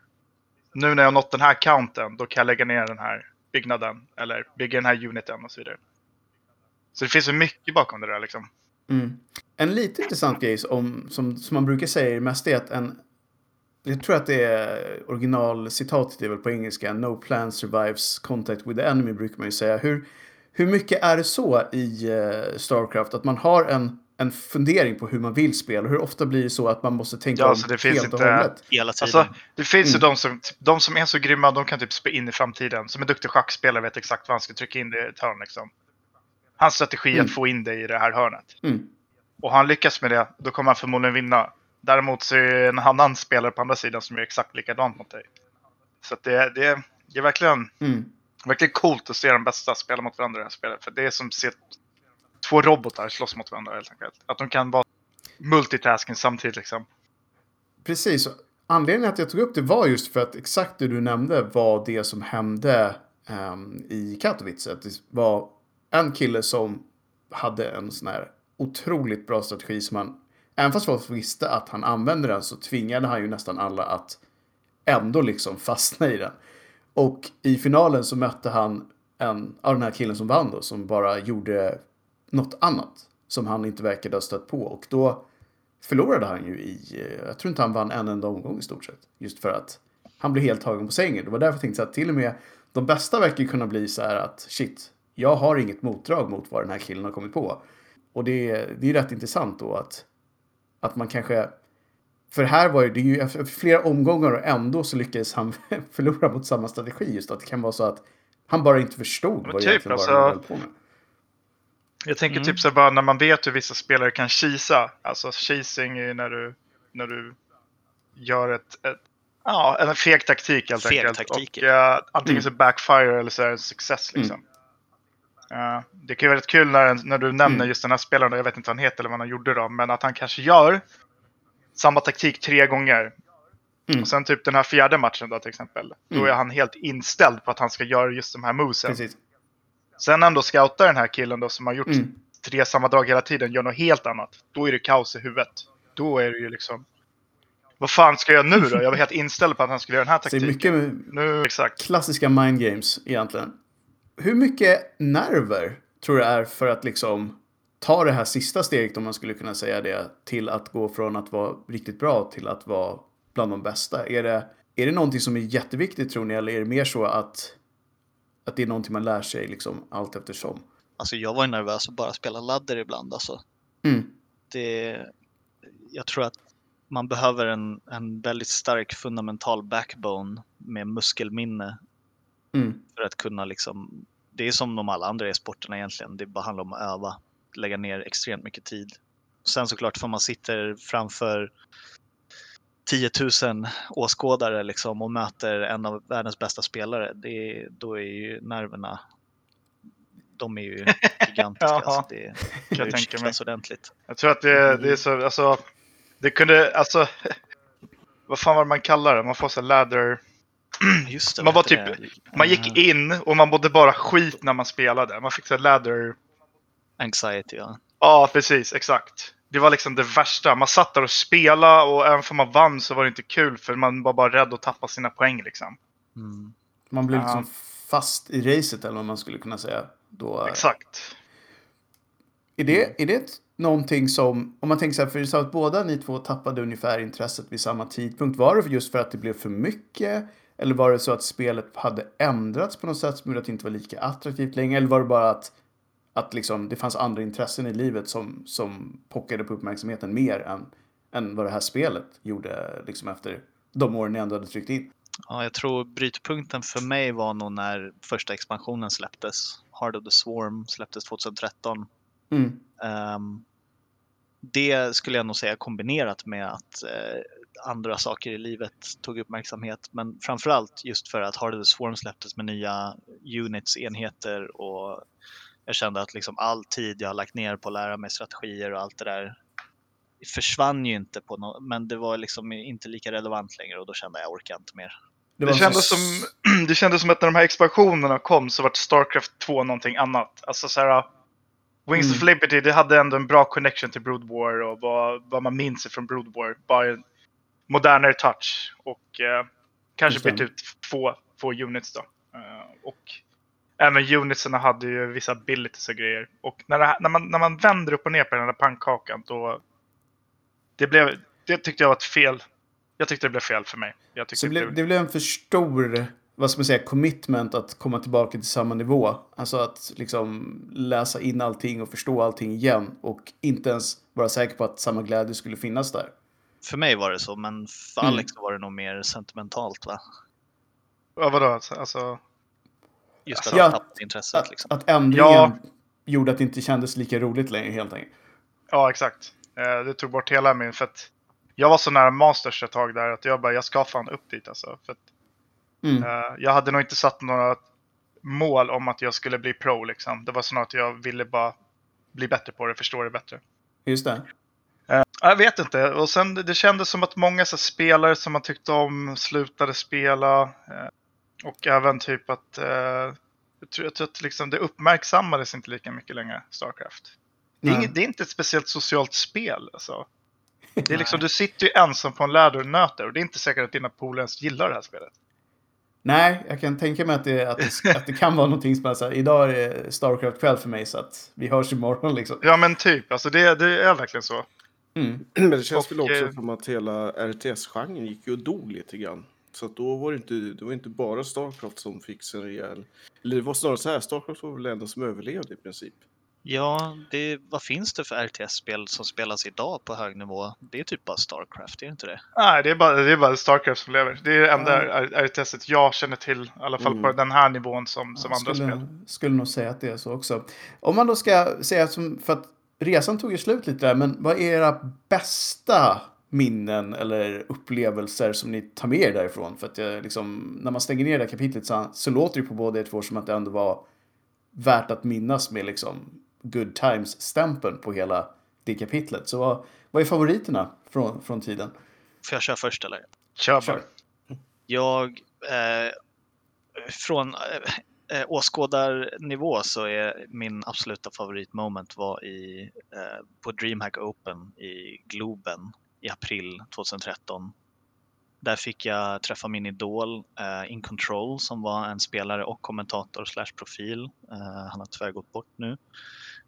nu när jag har nått den här counten, då kan jag lägga ner den här byggnaden. Eller bygga den här uniten och så vidare. Så det finns så mycket bakom det där liksom. Mm. En lite intressant grej som, som, som man brukar säga i det mesta är att en... Jag tror att det är originalcitatet är väl på engelska. No plan survives contact with the enemy brukar man ju säga. Hur, hur mycket är det så i eh, Starcraft att man har en, en fundering på hur man vill spela? Hur ofta blir det så att man måste tänka Ja, om så det finns helt och inte- hållet? Hela tiden. Alltså, det finns ju Mm. de som, de som är så grymma, de kan typ spela in i framtiden. Som en duktig schackspelare vet exakt vad han ska trycka in det i ett hörn liksom. Hans strategi är Mm. att få in det i det här hörnet. Mm. Och har han lyckas med det, då kommer han förmodligen vinna. Däremot så är det en annan spelare på andra sidan som är exakt likadant mot dig. Så att det, det, det är verkligen, Mm. verkligen coolt att se de bästa spela mot varandra i det här spelet. För det är som att se två robotar slåss mot varandra helt enkelt. Att de kan vara multitasking samtidigt liksom. Precis. Och Anledningen att jag tog upp det var just för att exakt det du nämnde var det som hände um, i Katowice. Att det var en kille som hade en sån här otroligt bra strategi som han, även fast folk visste att han använde den så tvingade han ju nästan alla att ändå liksom fastna i den. Och i finalen så mötte han en av den här killen som vann då, som bara gjorde något annat som han inte verkade ha stött på. Och då förlorade han ju i, eh, jag tror inte han vann en enda omgång i stort sett. Just för att han blev helt tagen på sängen. Det var därför jag tänkte att till och med de bästa verkar kunna bli så här att shit, jag har inget motdrag mot vad den här killen har kommit på. Och det är, det är rätt intressant då att, att man kanske, för här var ju, det ju efter flera omgångar och ändå så lyckades han förlora mot samma strategi. Just att det kan vara så att han bara inte förstod Men vad typ, egentligen alltså- var han höll på med. Jag tänker Mm. typ så bara när man vet hur vissa spelare kan kisa. Alltså cheesing är när du, när du gör ett, ett ja, en feg taktik helt Feg enkelt. taktik, Och eh, antingen Mm. så backfire eller så är det en success liksom. Eh, det kan ju vara rätt kul när, när du nämner Mm. just den här spelaren, jag vet inte vad han heter eller vad han gjorde då, men att han kanske gör samma taktik tre gånger. Mm. Och sen typ den här fjärde matchen då till exempel. Då Mm. är han helt inställd på att han ska göra just de här movesen. Precis. Sen ändå scoutar den här killen då som har gjort Mm. tre samma drag hela tiden gör något helt annat. Då är det kaos i huvudet. Då är det ju liksom... Vad fan ska jag nu då? Jag var helt inställd på att han skulle göra den här Så det är taktiken. mycket Nu, exakt. klassiska mind games egentligen. Hur mycket nerver tror du är för att liksom ta det här sista steget, om man skulle kunna säga det, till att gå från att vara riktigt bra till att vara bland de bästa? Är det, är det någonting som är jätteviktigt tror ni, eller är det mer så att, att det är någonting man lär sig liksom allt eftersom? Alltså jag var ju nervös att bara spela ladder ibland. Alltså. Mm. Det, jag tror att man behöver en, en väldigt stark fundamental backbone med muskelminne Mm. för att kunna liksom, det är som de alla andra e-sporterna egentligen, det bara handlar om att öva, lägga ner extremt mycket tid. Sen såklart, om man sitter framför 10 000 åskådare liksom och möter en av världens bästa spelare, det, då är ju nerverna, de är ju gigantiska. Alltså det, jag det tänka mig. ordentligt. Jag tror att det, det är så, alltså... Det kunde, alltså... Vad fan var det man kallar det? Man får så ladder... Just det, Man var typ- det? Man gick Eh, in och man mådde bara skit när man spelade. Man fick så ladder... Anxiety, ja. Ja, precis. Exakt. Det var liksom det värsta. Man satt där och spelade och även om man vann så var det inte kul för man var bara rädd att tappa sina poäng liksom. Mm. Man Ja. liksom fast i racet, eller vad man skulle kunna säga. Då, Exakt. Är det, är det någonting som, om man tänker så här, för du sa att båda ni två tappade ungefär intresset vid samma tidpunkt. Var det just för att det blev för mycket? Eller var det så att spelet hade ändrats på något sätt som gjorde att det inte var lika attraktivt längre? Eller var det bara att, att liksom, det fanns andra intressen i livet som, som pockade på uppmärksamheten mer än, än vad det här spelet gjorde liksom efter de åren ni ändå hade tryckt in? Ja, jag tror brytpunkten för mig var nog när första expansionen släpptes. Heart of the Swarm släpptes 2013. Mm. Ehm, det skulle jag nog säga kombinerat med att eh, andra saker i livet tog uppmärksamhet. Men framförallt just för att Heart of the Swarm släpptes med nya units, enheter och jag kände att liksom all tid jag har lagt ner på att lära mig strategier och allt det där försvann ju inte på något, men det var liksom inte lika relevant längre och då kände jag jag orkar inte mer. Det, en kändes som, det kändes som att när de här expansionerna kom så var Starcraft 2 någonting annat. Alltså så här, Wings of Mm. Liberty, det hade ändå en bra connection till Brood War och vad, vad man minns från Brood War. Bara en modernare touch och eh, kanske det. bytt ut två, två units då. Eh, och även unitsen hade ju vissa abilities och grejer. Och när, det, när, man, när man vänder upp och ner på den här pannkakan då... Det, blev, det tyckte jag var ett fel. Jag tyckte det blev fel för mig. Så det blev, det blev en för stor, vad ska man säga, commitment att komma tillbaka till samma nivå. Alltså att liksom läsa in allting och förstå allting igen och inte ens vara säker på att samma glädje skulle finnas där. För mig var det så, men för Mm. Alex var det nog mer sentimentalt va? Ja, vadå? Alltså, Alltså, Just Alltså, att ja, han tappade intresset Att, liksom. att ändringen Ja. gjorde att det inte kändes lika roligt längre helt enkelt. Ja, exakt. Eh, Det tog bort hela min... För att jag var så nära Masters ett tag där att jag bara, jag ska fan upp dit alltså. För att, Mm. eh, jag hade nog inte satt några mål om att jag skulle bli pro liksom. Det var snarare att jag ville bara bli bättre på det, förstå det bättre. Just det. Jag vet inte. Och sen det, kändes som att många så, spelare som man tyckte om slutade spela. Eh, och även typ att... Eh, jag tror, jag tror att liksom, det uppmärksammades inte lika mycket längre, Starcraft. Det är, inget, det är inte ett speciellt socialt spel. Alltså. Det är liksom, du sitter ju ensam på en läder och nöter och det är inte säkert att dina polare ens gillar det här spelet. Nej, jag kan tänka mig att det, att det, att det kan vara någonting som är så här, idag är det Starcraft-kväll för mig så att vi hörs imorgon liksom. Ja men typ, alltså det, det är verkligen så. Mm. Men det känns Och, väl också eh, som att hela RTS-genren gick ju och dog lite grann. Så att då var det inte, det var inte bara Starcraft som fick sig en rejäl... Eller det var snarare så här, Starcraft var väl det enda som överlevde i princip. Ja, det, vad finns det för RTS-spel som spelas idag på hög nivå? Det är typ bara Starcraft, är det inte det? Nej, det är bara, det är bara Starcraft som lever. Det är det enda Ja. RTS-et jag känner till, i alla fall på Mm. den här nivån som, som andra skulle, spel. skulle nog säga att det är så också. Om man då ska säga som, för att resan tog ju slut lite där, men vad är era bästa minnen eller upplevelser som ni tar med er därifrån? För att jag, liksom, när man stänger ner det här kapitlet så, så låter det på båda er två som att det ändå var värt att minnas med liksom good times-stämpeln på hela det kapitlet. Så vad, vad är favoriterna från, från tiden? Får jag köra först eller? Kör bara. Kör. Jag, eh, från eh, eh, åskådarnivå så är min absoluta favoritmoment var i, eh, på DreamHack Open i Globen i april 2013. Där fick jag träffa min idol eh, In Control som var en spelare och kommentator slash profil. Eh, han har tyvärr gått bort nu.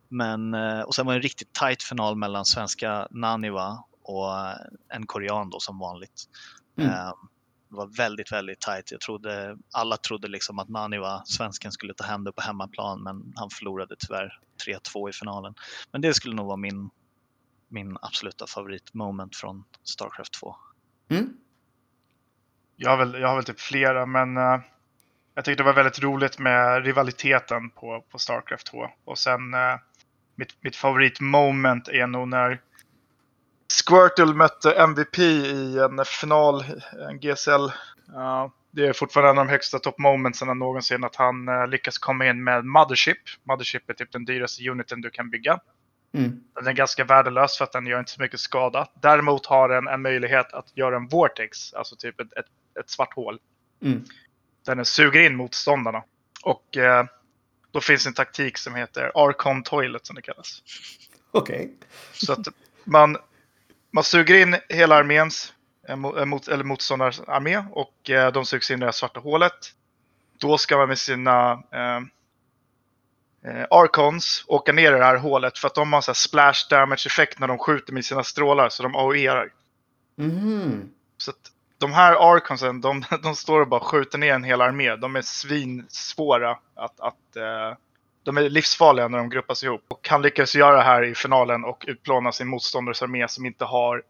Men, eh, och sen var det en riktigt tight final mellan svenska Naniva och en korean då som vanligt. Mm. Eh, det var väldigt, väldigt tajt. Jag trodde, alla trodde liksom att Naniva, svensken, skulle ta hem det på hemmaplan, men han förlorade tyvärr 3-2 i finalen. Men det skulle nog vara min, min absoluta favoritmoment från Starcraft 2. Mm? Jag har väl, jag har väl typ flera, men eh, jag tyckte det var väldigt roligt med rivaliteten på, på Starcraft 2. Och sen eh, mitt, mitt favoritmoment är nog när Squirtle mötte MVP i en final, en GSL. Ja, det är fortfarande en av de högsta top momentsen någonsin att han eh, lyckas komma in med Mothership. Mothership är typ den dyraste uniten du kan bygga. Mm. Den är ganska värdelös för att den gör inte så mycket skada. Däremot har den en möjlighet att göra en vortex, alltså typ ett, ett, ett svart hål. Mm. Där den suger in motståndarna. Och eh, då finns en taktik som heter Archon Toilet som det kallas. Okej. Så att man, man suger in hela arméns, eh, eh, mot, eller motståndarens armé och eh, de sugs in i det svarta hålet. Då ska man med sina, eh, eh, Archons åka ner i det här hålet för att de har så splash damage effekt när de skjuter med sina strålar så de AOErar. Mhm. Så att de här Archonsen, de, de står och bara skjuter ner en hel armé. De är svinsvåra att, att eh, de är livsfarliga när de gruppas ihop. Och han lyckas göra det här i finalen och utplåna sin motståndares armé som inte har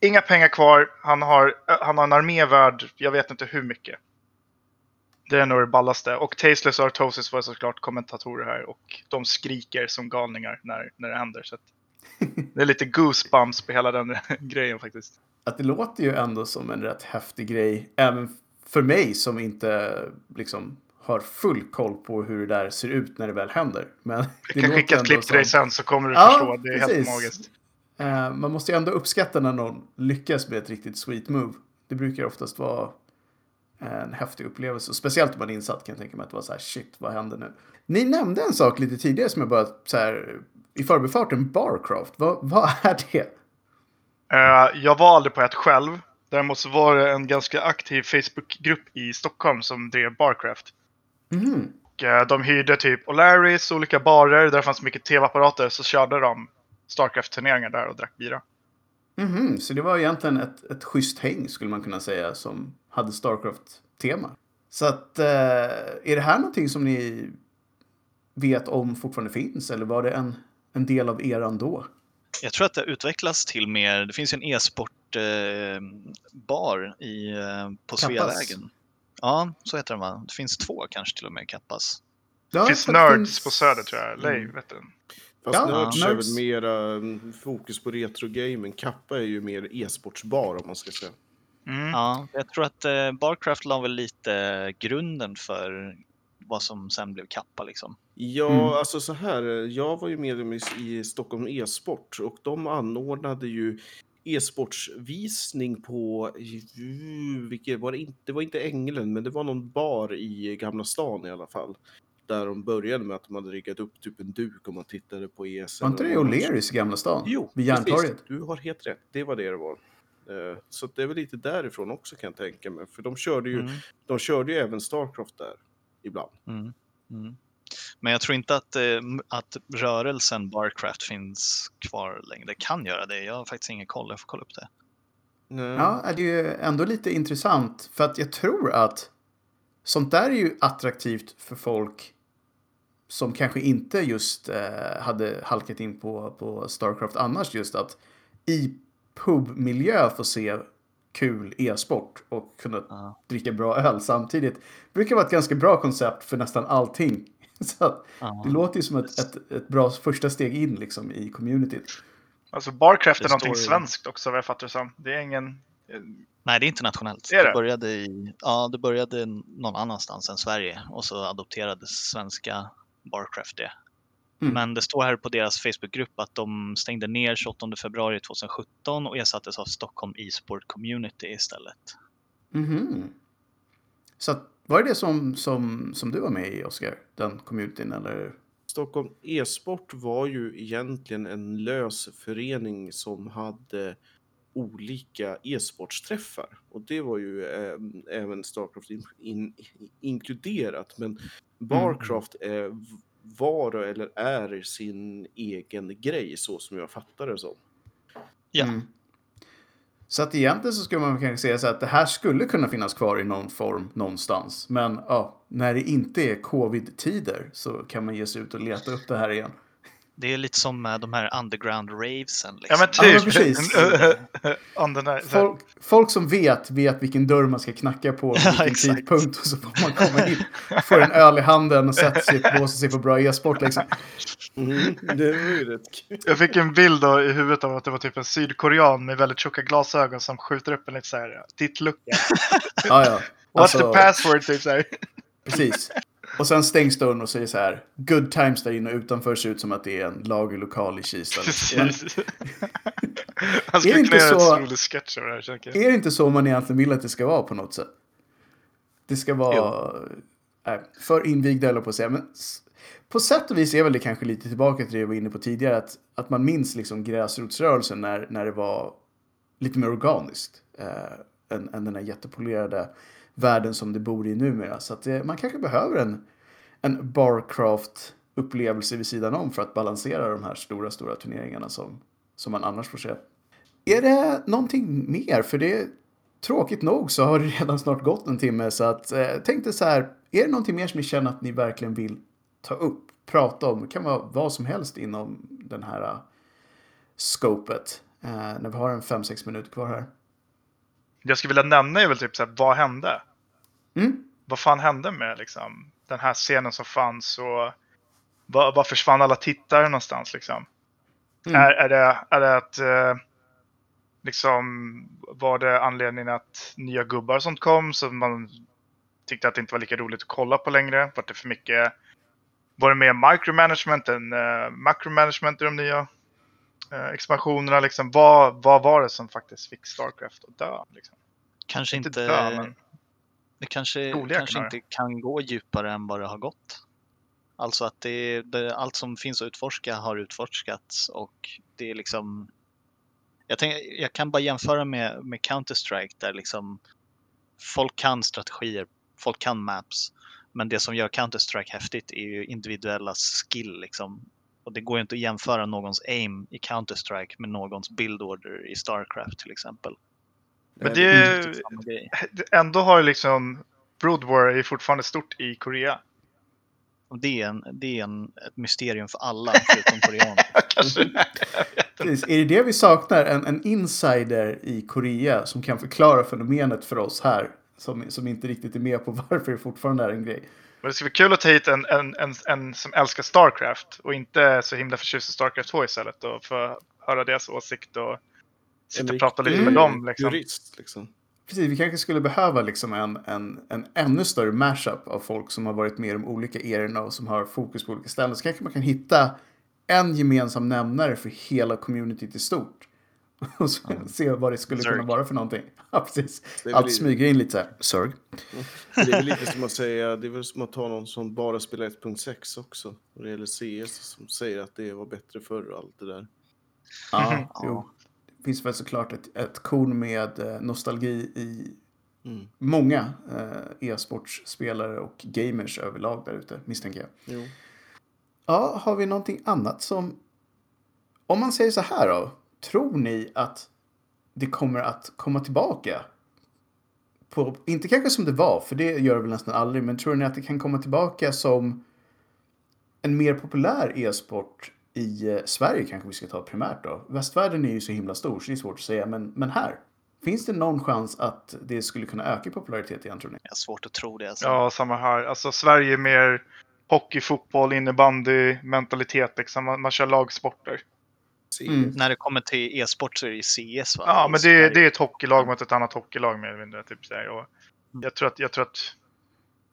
inga pengar kvar. Han har, han har en armé värd, jag vet inte hur mycket. Det är nog det ballaste. Och Tasteless och Artosis var såklart kommentatorer här och de skriker som galningar när, när det händer. Så det är lite goosebumps på hela den grejen faktiskt. Att det låter ju ändå som en rätt häftig grej, även för mig som inte liksom har full koll på hur det där ser ut när det väl händer. Men Jag kan skicka ett klipp till dig sen så kommer du Ja, förstå. Det är helt precis. magiskt. Eh, man måste ju ändå uppskatta när någon lyckas med ett riktigt sweet move. Det brukar oftast vara en häftig upplevelse. Speciellt om man är insatt kan jag tänka mig att det var så här shit, vad händer nu? Ni nämnde en sak lite tidigare som jag bara så här i förbifarten, Barcraft. Vad, vad är det? Eh, jag var aldrig på ett själv. Däremot så var det en ganska aktiv Facebookgrupp i Stockholm som drev Barcraft. Mhm. Och, eh, de hyrde typ O'Larrys, olika barer, där det fanns mycket tv-apparater, så körde de Starcraft-turneringar där och drack bira. Mhm, Så det var egentligen ett, ett schysst häng skulle man kunna säga som hade Starcraft-tema. Så att, eh, är det här någonting som ni vet om fortfarande finns eller var det en, en del av eran då? Jag tror att det utvecklas till mer, det finns ju en e-sport eh, i, eh, på Kappas. Sveavägen. Ja, så heter den va? Det finns två kanske till och med Kappas. Ja, Det finns Nerds finns- på Söder tror jag. Lej, Mm. vet du. Fast Ja, Nerds är Nerds. väl mera mm, fokus på retrogaming. Kappa är ju mer e-sportsbar om man ska säga. Mm. Ja, jag tror att eh, Barcraft la väl lite grunden för vad som sen blev Kappa liksom. Ja, Mm. alltså så här. Jag var ju medlem i, i Stockholm e-sport och de anordnade ju e-sportsvisning på, uh, vilket var det inte, det var inte Ängeln, men det var någon bar i Gamla stan i alla fall. Där de började med att de hade riggat upp typ en duk om man tittade på E ESN. Var inte det. O'Learys i Gamla stan? Jo, Vid precis. Järntorget? Du har helt rätt. Det var det det var. Eh, Så det är väl lite därifrån också kan jag tänka mig. För de körde ju, Mm. de körde ju även Starcraft där ibland. Mm. Mm. Men jag tror inte att, eh, att rörelsen Barcraft finns kvar längre. Det kan göra det. Jag har faktiskt ingen koll. Jag får kolla upp det. Ja, det är ju ändå lite intressant för att jag tror att sånt där är ju attraktivt för folk som kanske inte just eh, hade halkat in på, på Starcraft annars just att i pubmiljö få se kul e-sport och kunna Ja. dricka bra öl samtidigt. brukar vara ett ganska bra koncept för nästan allting. Så att Ja. det låter ju som ett, ett, ett bra första steg in liksom i communityt. Alltså Barcraft är Det någonting svenskt också vad jag fattar det som. Det är ingen... Nej, det är internationellt. Är det? började, i, ja, det började någon annanstans än Sverige och så adopterades svenska Barcraft det. Mm. Men det står här på deras Facebookgrupp att de stängde ner 28 februari 2017 och ersattes av Stockholm e-sport community istället. Mhm. Så att, var det det som, som, som du var med i, Oskar? Den communityn, eller? Stockholm e-sport var ju egentligen en lös förening som hade olika e-sportsträffar. Och det var ju eh, även Starcraft in, in, inkluderat. Men Barcraft är, var eller är sin egen grej så som jag fattar det som. Ja, Mm. Så att egentligen så skulle man kanske säga så att det här skulle kunna finnas kvar i någon form någonstans. Men ja, när det inte är covid-tider så kan man ge sig ut och leta upp det här igen. Det är lite som med de här underground ravesen. Ja Liksom. men Ja, men typ. precis. Folk, folk som vet, vet vilken dörr man ska knacka på vid Ja, vilken exakt. tidpunkt och så får man komma in, får en öl i handen och sätter sig och blåser sig på bra e-sport liksom. Mm, det ju rätt kul. Jag fick en bild då i huvudet av att det var typ en sydkorean med väldigt tjocka glasögon som skjuter upp en lite så här tittlucka. Ja, ja. What's Alltså- the password? Typ så här. Precis. Och sen stängs dörren och säger så här. Good times där inne och utanför ser ut som att det är en lagerlokal i Kista. Men. Han skulle kunna göra så- en rolig sketch av det här. tänker jag. är det inte så man egentligen vill att det ska vara på något sätt? Det ska vara... Nej, för invigda eller på att säga. Men på sätt och vis är väl det kanske lite tillbaka till det jag var inne på tidigare. Att, att man minns liksom gräsrotsrörelsen när, när det var lite mer organiskt. Eh, än, än den här jättepolerade världen som det bor i numera. Så att det, man kanske behöver en, en Barcraft-upplevelse vid sidan om för att balansera de här stora, stora turneringarna som, som man annars får se. Är det någonting mer? För det tråkigt nog så har det redan snart gått en timme så att eh, tänkte så här. Är det någonting mer som ni känner att ni verkligen vill ta upp, prata om? Det kan vara vad som helst inom den här uh, scopet. Eh, när vi har en 5-6 minuter kvar här. Det jag skulle vilja nämna är väl typ så här, vad hände? Mm. Vad fan hände med liksom, den här scenen som fanns och vad, vad försvann alla tittare någonstans liksom? Mm. Är, är, det, är det att eh, liksom var det anledningen att nya gubbar sånt kom så man tyckte att det inte var lika roligt att kolla på längre? Var det för mycket? Var det mer micromanagement än uh, macromanagement i de nya expansionerna? Liksom, vad, vad var det som faktiskt fick Starcraft att dö? Liksom? Kanske Inte inte, dö, men det kanske, kanske inte kan gå djupare än vad det har gått. Alltså att det, det, allt som finns att utforska har utforskats och det är liksom jag, tänk, jag kan bara jämföra med, med Counter-Strike där liksom folk kan strategier, folk kan maps. Men det som gör Counter-Strike häftigt är ju individuella skill liksom. Och det går ju inte att jämföra någons aim i Counter-Strike med någons build order i Starcraft till exempel. Men det är samma grej. ändå har ju liksom Brood War är fortfarande stort i Korea. Och det är, en, det är en, ett mysterium för alla förutom koreaner. Är det det vi saknar? En, en insider i Korea som kan förklara fenomenet för oss här. Som, som inte riktigt är med på varför det fortfarande är en grej. Men det skulle vara kul att ta hit en, en, en, en som älskar Starcraft och inte är så himla förtjust i Starcraft 2 istället och få höra deras åsikt och sitta och prata lite med dem. Liksom. Jurist, liksom. Precis, vi kanske skulle behöva liksom en, en, en ännu större mashup av folk som har varit med i de olika erorna och som har fokus på olika ställen. Så kanske man kan hitta en gemensam nämnare för hela communityt i stort. Och så, se vad det skulle kunna Zerg. vara för någonting. Ja, precis. Allt i- smyger in lite så här. Zerg. Det är väl lite som att säga, det är väl som att ta någon som bara spelar 1.6 också. När det gäller CS som säger att det var bättre förr och allt det där. Ja, Ja. jo. Det finns väl såklart ett, ett korn med eh, nostalgi i Mm. många eh, e-sportspelare och gamers överlag där ute, misstänker jag. Jo. Ja, har vi någonting annat som... Om man säger så här då. Tror ni att det kommer att komma tillbaka? På, inte kanske som det var, för det gör det väl nästan aldrig. Men tror ni att det kan komma tillbaka som en mer populär e-sport i eh, Sverige kanske vi ska ta primärt då. Västvärlden är ju så himla stor så det är svårt att säga. Men, men här, finns det någon chans att det skulle kunna öka i popularitet igen tror ni? Jag svårt att tro det. Alltså. Ja, samma här. Alltså Sverige är mer hockey, fotboll, innebandy, mentalitet liksom. Man, man kör lagsporter. Mm. När det kommer till e-sport så är det ju CS va? Ja, men det, det är ett hockeylag mot ett annat hockeylag mer eller mindre. Typ så här. Och jag, tror att, jag, tror att,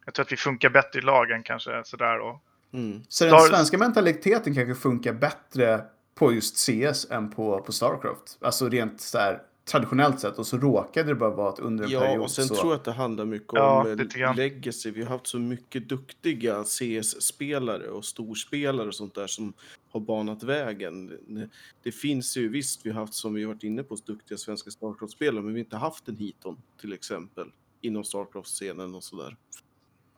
jag tror att vi funkar bättre i lagen kanske sådär. Och, Mm. Så den Star- svenska mentaliteten kanske funkar bättre på just CS än på, på Starcraft. Alltså rent så här traditionellt sett. Och så råkade det bara vara att under en Ja, period och sen så... tror jag att det handlar mycket Ja, om eh, legacy. Vi har haft så mycket duktiga CS-spelare och storspelare och sånt där som har banat vägen. Det finns ju visst, vi har haft som vi har varit inne på, duktiga svenska Starcraft-spelare, men vi har inte haft en Hiton till exempel inom Starcraft-scenen och sådär.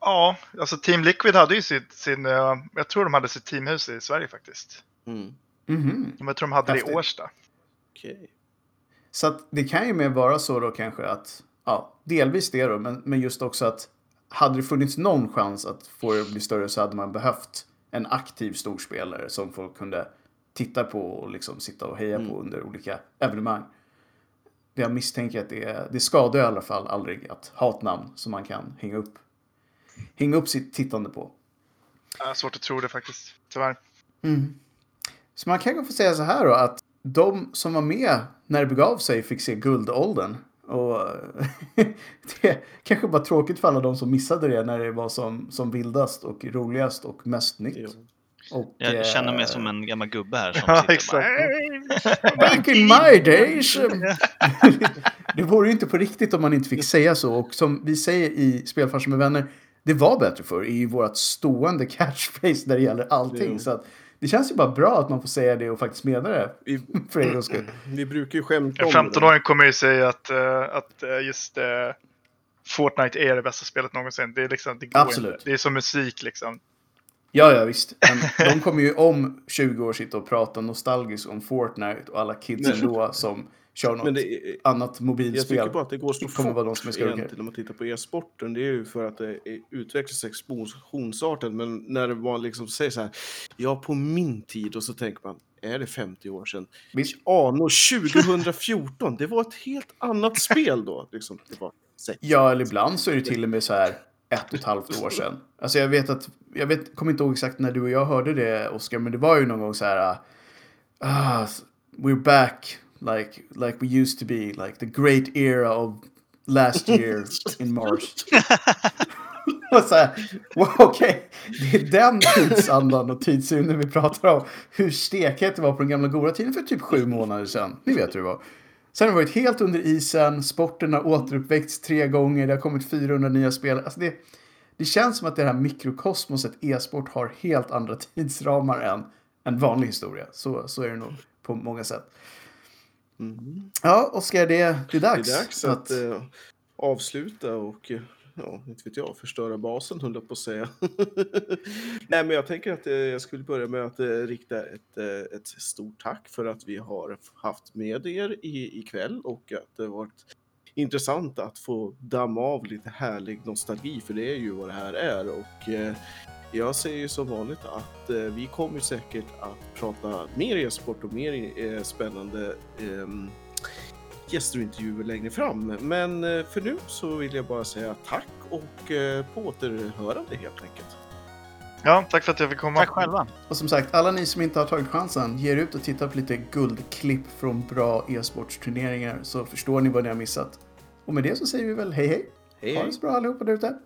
ja, alltså Team Liquid hade ju sitt, sin, eh, jag tror de hade sitt teamhus i Sverige faktiskt. Mm. Mhm. Men Jag tror de hade det Häftigt. i Årsta. Okej. Så att det kan ju mer vara så då kanske att, ja, delvis det då, men, men just också att hade det funnits någon chans att få det att bli större så hade man behövt en aktiv storspelare som folk kunde titta på och liksom sitta och heja på under olika evenemang. Jag misstänker att det, det skadar i alla fall aldrig att ha ett namn som man kan hänga upp, hänga upp sitt tittande på. Jag har svårt att tro det faktiskt, tyvärr. Så man kanske får säga så här då att de som var med när det begav sig fick se guldåldern. Och det är kanske bara tråkigt för alla de som missade det när det var som, som vildast och roligast och mest nytt. Och, Jag känner mig eh, som en gammal gubbe här som Ja, sitter exakt. bara... Back in my days! det vore ju inte på riktigt om man inte fick säga så. Och som vi säger i Spelfarsen med vänner, det var bättre för i vårt stående catchphrase när det gäller allting. Jo. Så att, det känns ju bara bra att man får säga det och faktiskt mena det. Vi, För en gångs skull. vi brukar ju skämta En om det. 15-åring kommer ju säga att, eh, att eh, just eh, Fortnite är det bästa spelet någonsin. Det, är liksom, det går Absolut. inte. Det är som musik liksom. Ja, ja visst. Men de kommer ju om 20 år sitta och prata nostalgiskt om Fortnite och alla kidsen Men- då som kör något det, annat jag mobilspel. tycker bara att det går så kommer vara de fort som är egentligen när man tittar på e-sporten. Det är ju för att det utvecklas explosionsartat. Men när var liksom säger så här, ja på min tid och så tänker man, är det 50 år sedan? Visst. Anno 2014, det var ett helt annat spel då. Liksom, det var. Ja, eller ibland så är det till och med så här ett och ett halvt år sedan. Alltså jag vet att, jag vet, kommer inte ihåg exakt när du och jag hörde det, Oscar, men det var ju någon gång så här, ah, we're back, like, like we used to be, like the great era of last year in Mars. och så här, wow, okej, det är den tidsandan och tidsynden vi pratar om. Hur stekhet det var på den gamla goda tiden för typ sju månader sedan. Ni vet hur det var. Sen har det varit helt under isen, sporten har återuppväckts tre gånger, det har kommit 400 nya spel. Alltså det, det känns som att det här mikrokosmoset e-sport har helt andra tidsramar än en vanlig historia. Så, så är det nog på många sätt. Mm. Ja, Oskar, det, det är Det dags. är dags att eh, avsluta och eh, ja, inte vet jag, förstöra basen höll jag på att säga. Nej, men jag tänker att eh, jag skulle börja med att eh, rikta ett, eh, ett stort tack för att vi har haft med er i, ikväll och att det har varit intressant att få damma av lite härlig nostalgi, för det är ju vad det här är. Och eh, jag säger ju som vanligt att eh, vi kommer säkert att prata mer e-sport och mer eh, spännande ehm, gäster och intervjuer längre fram. Men eh, för nu så vill jag bara säga tack och eh, på återhörande helt enkelt. Ja, tack för att jag fick komma. Tack själva. Och som sagt, alla ni som inte har tagit chansen, ge er ut och titta på lite guldklipp från bra e-sportsturneringar så förstår ni vad ni har missat. Och med det så säger vi väl hej hej. Hej, Ha det så bra allihopa där ute.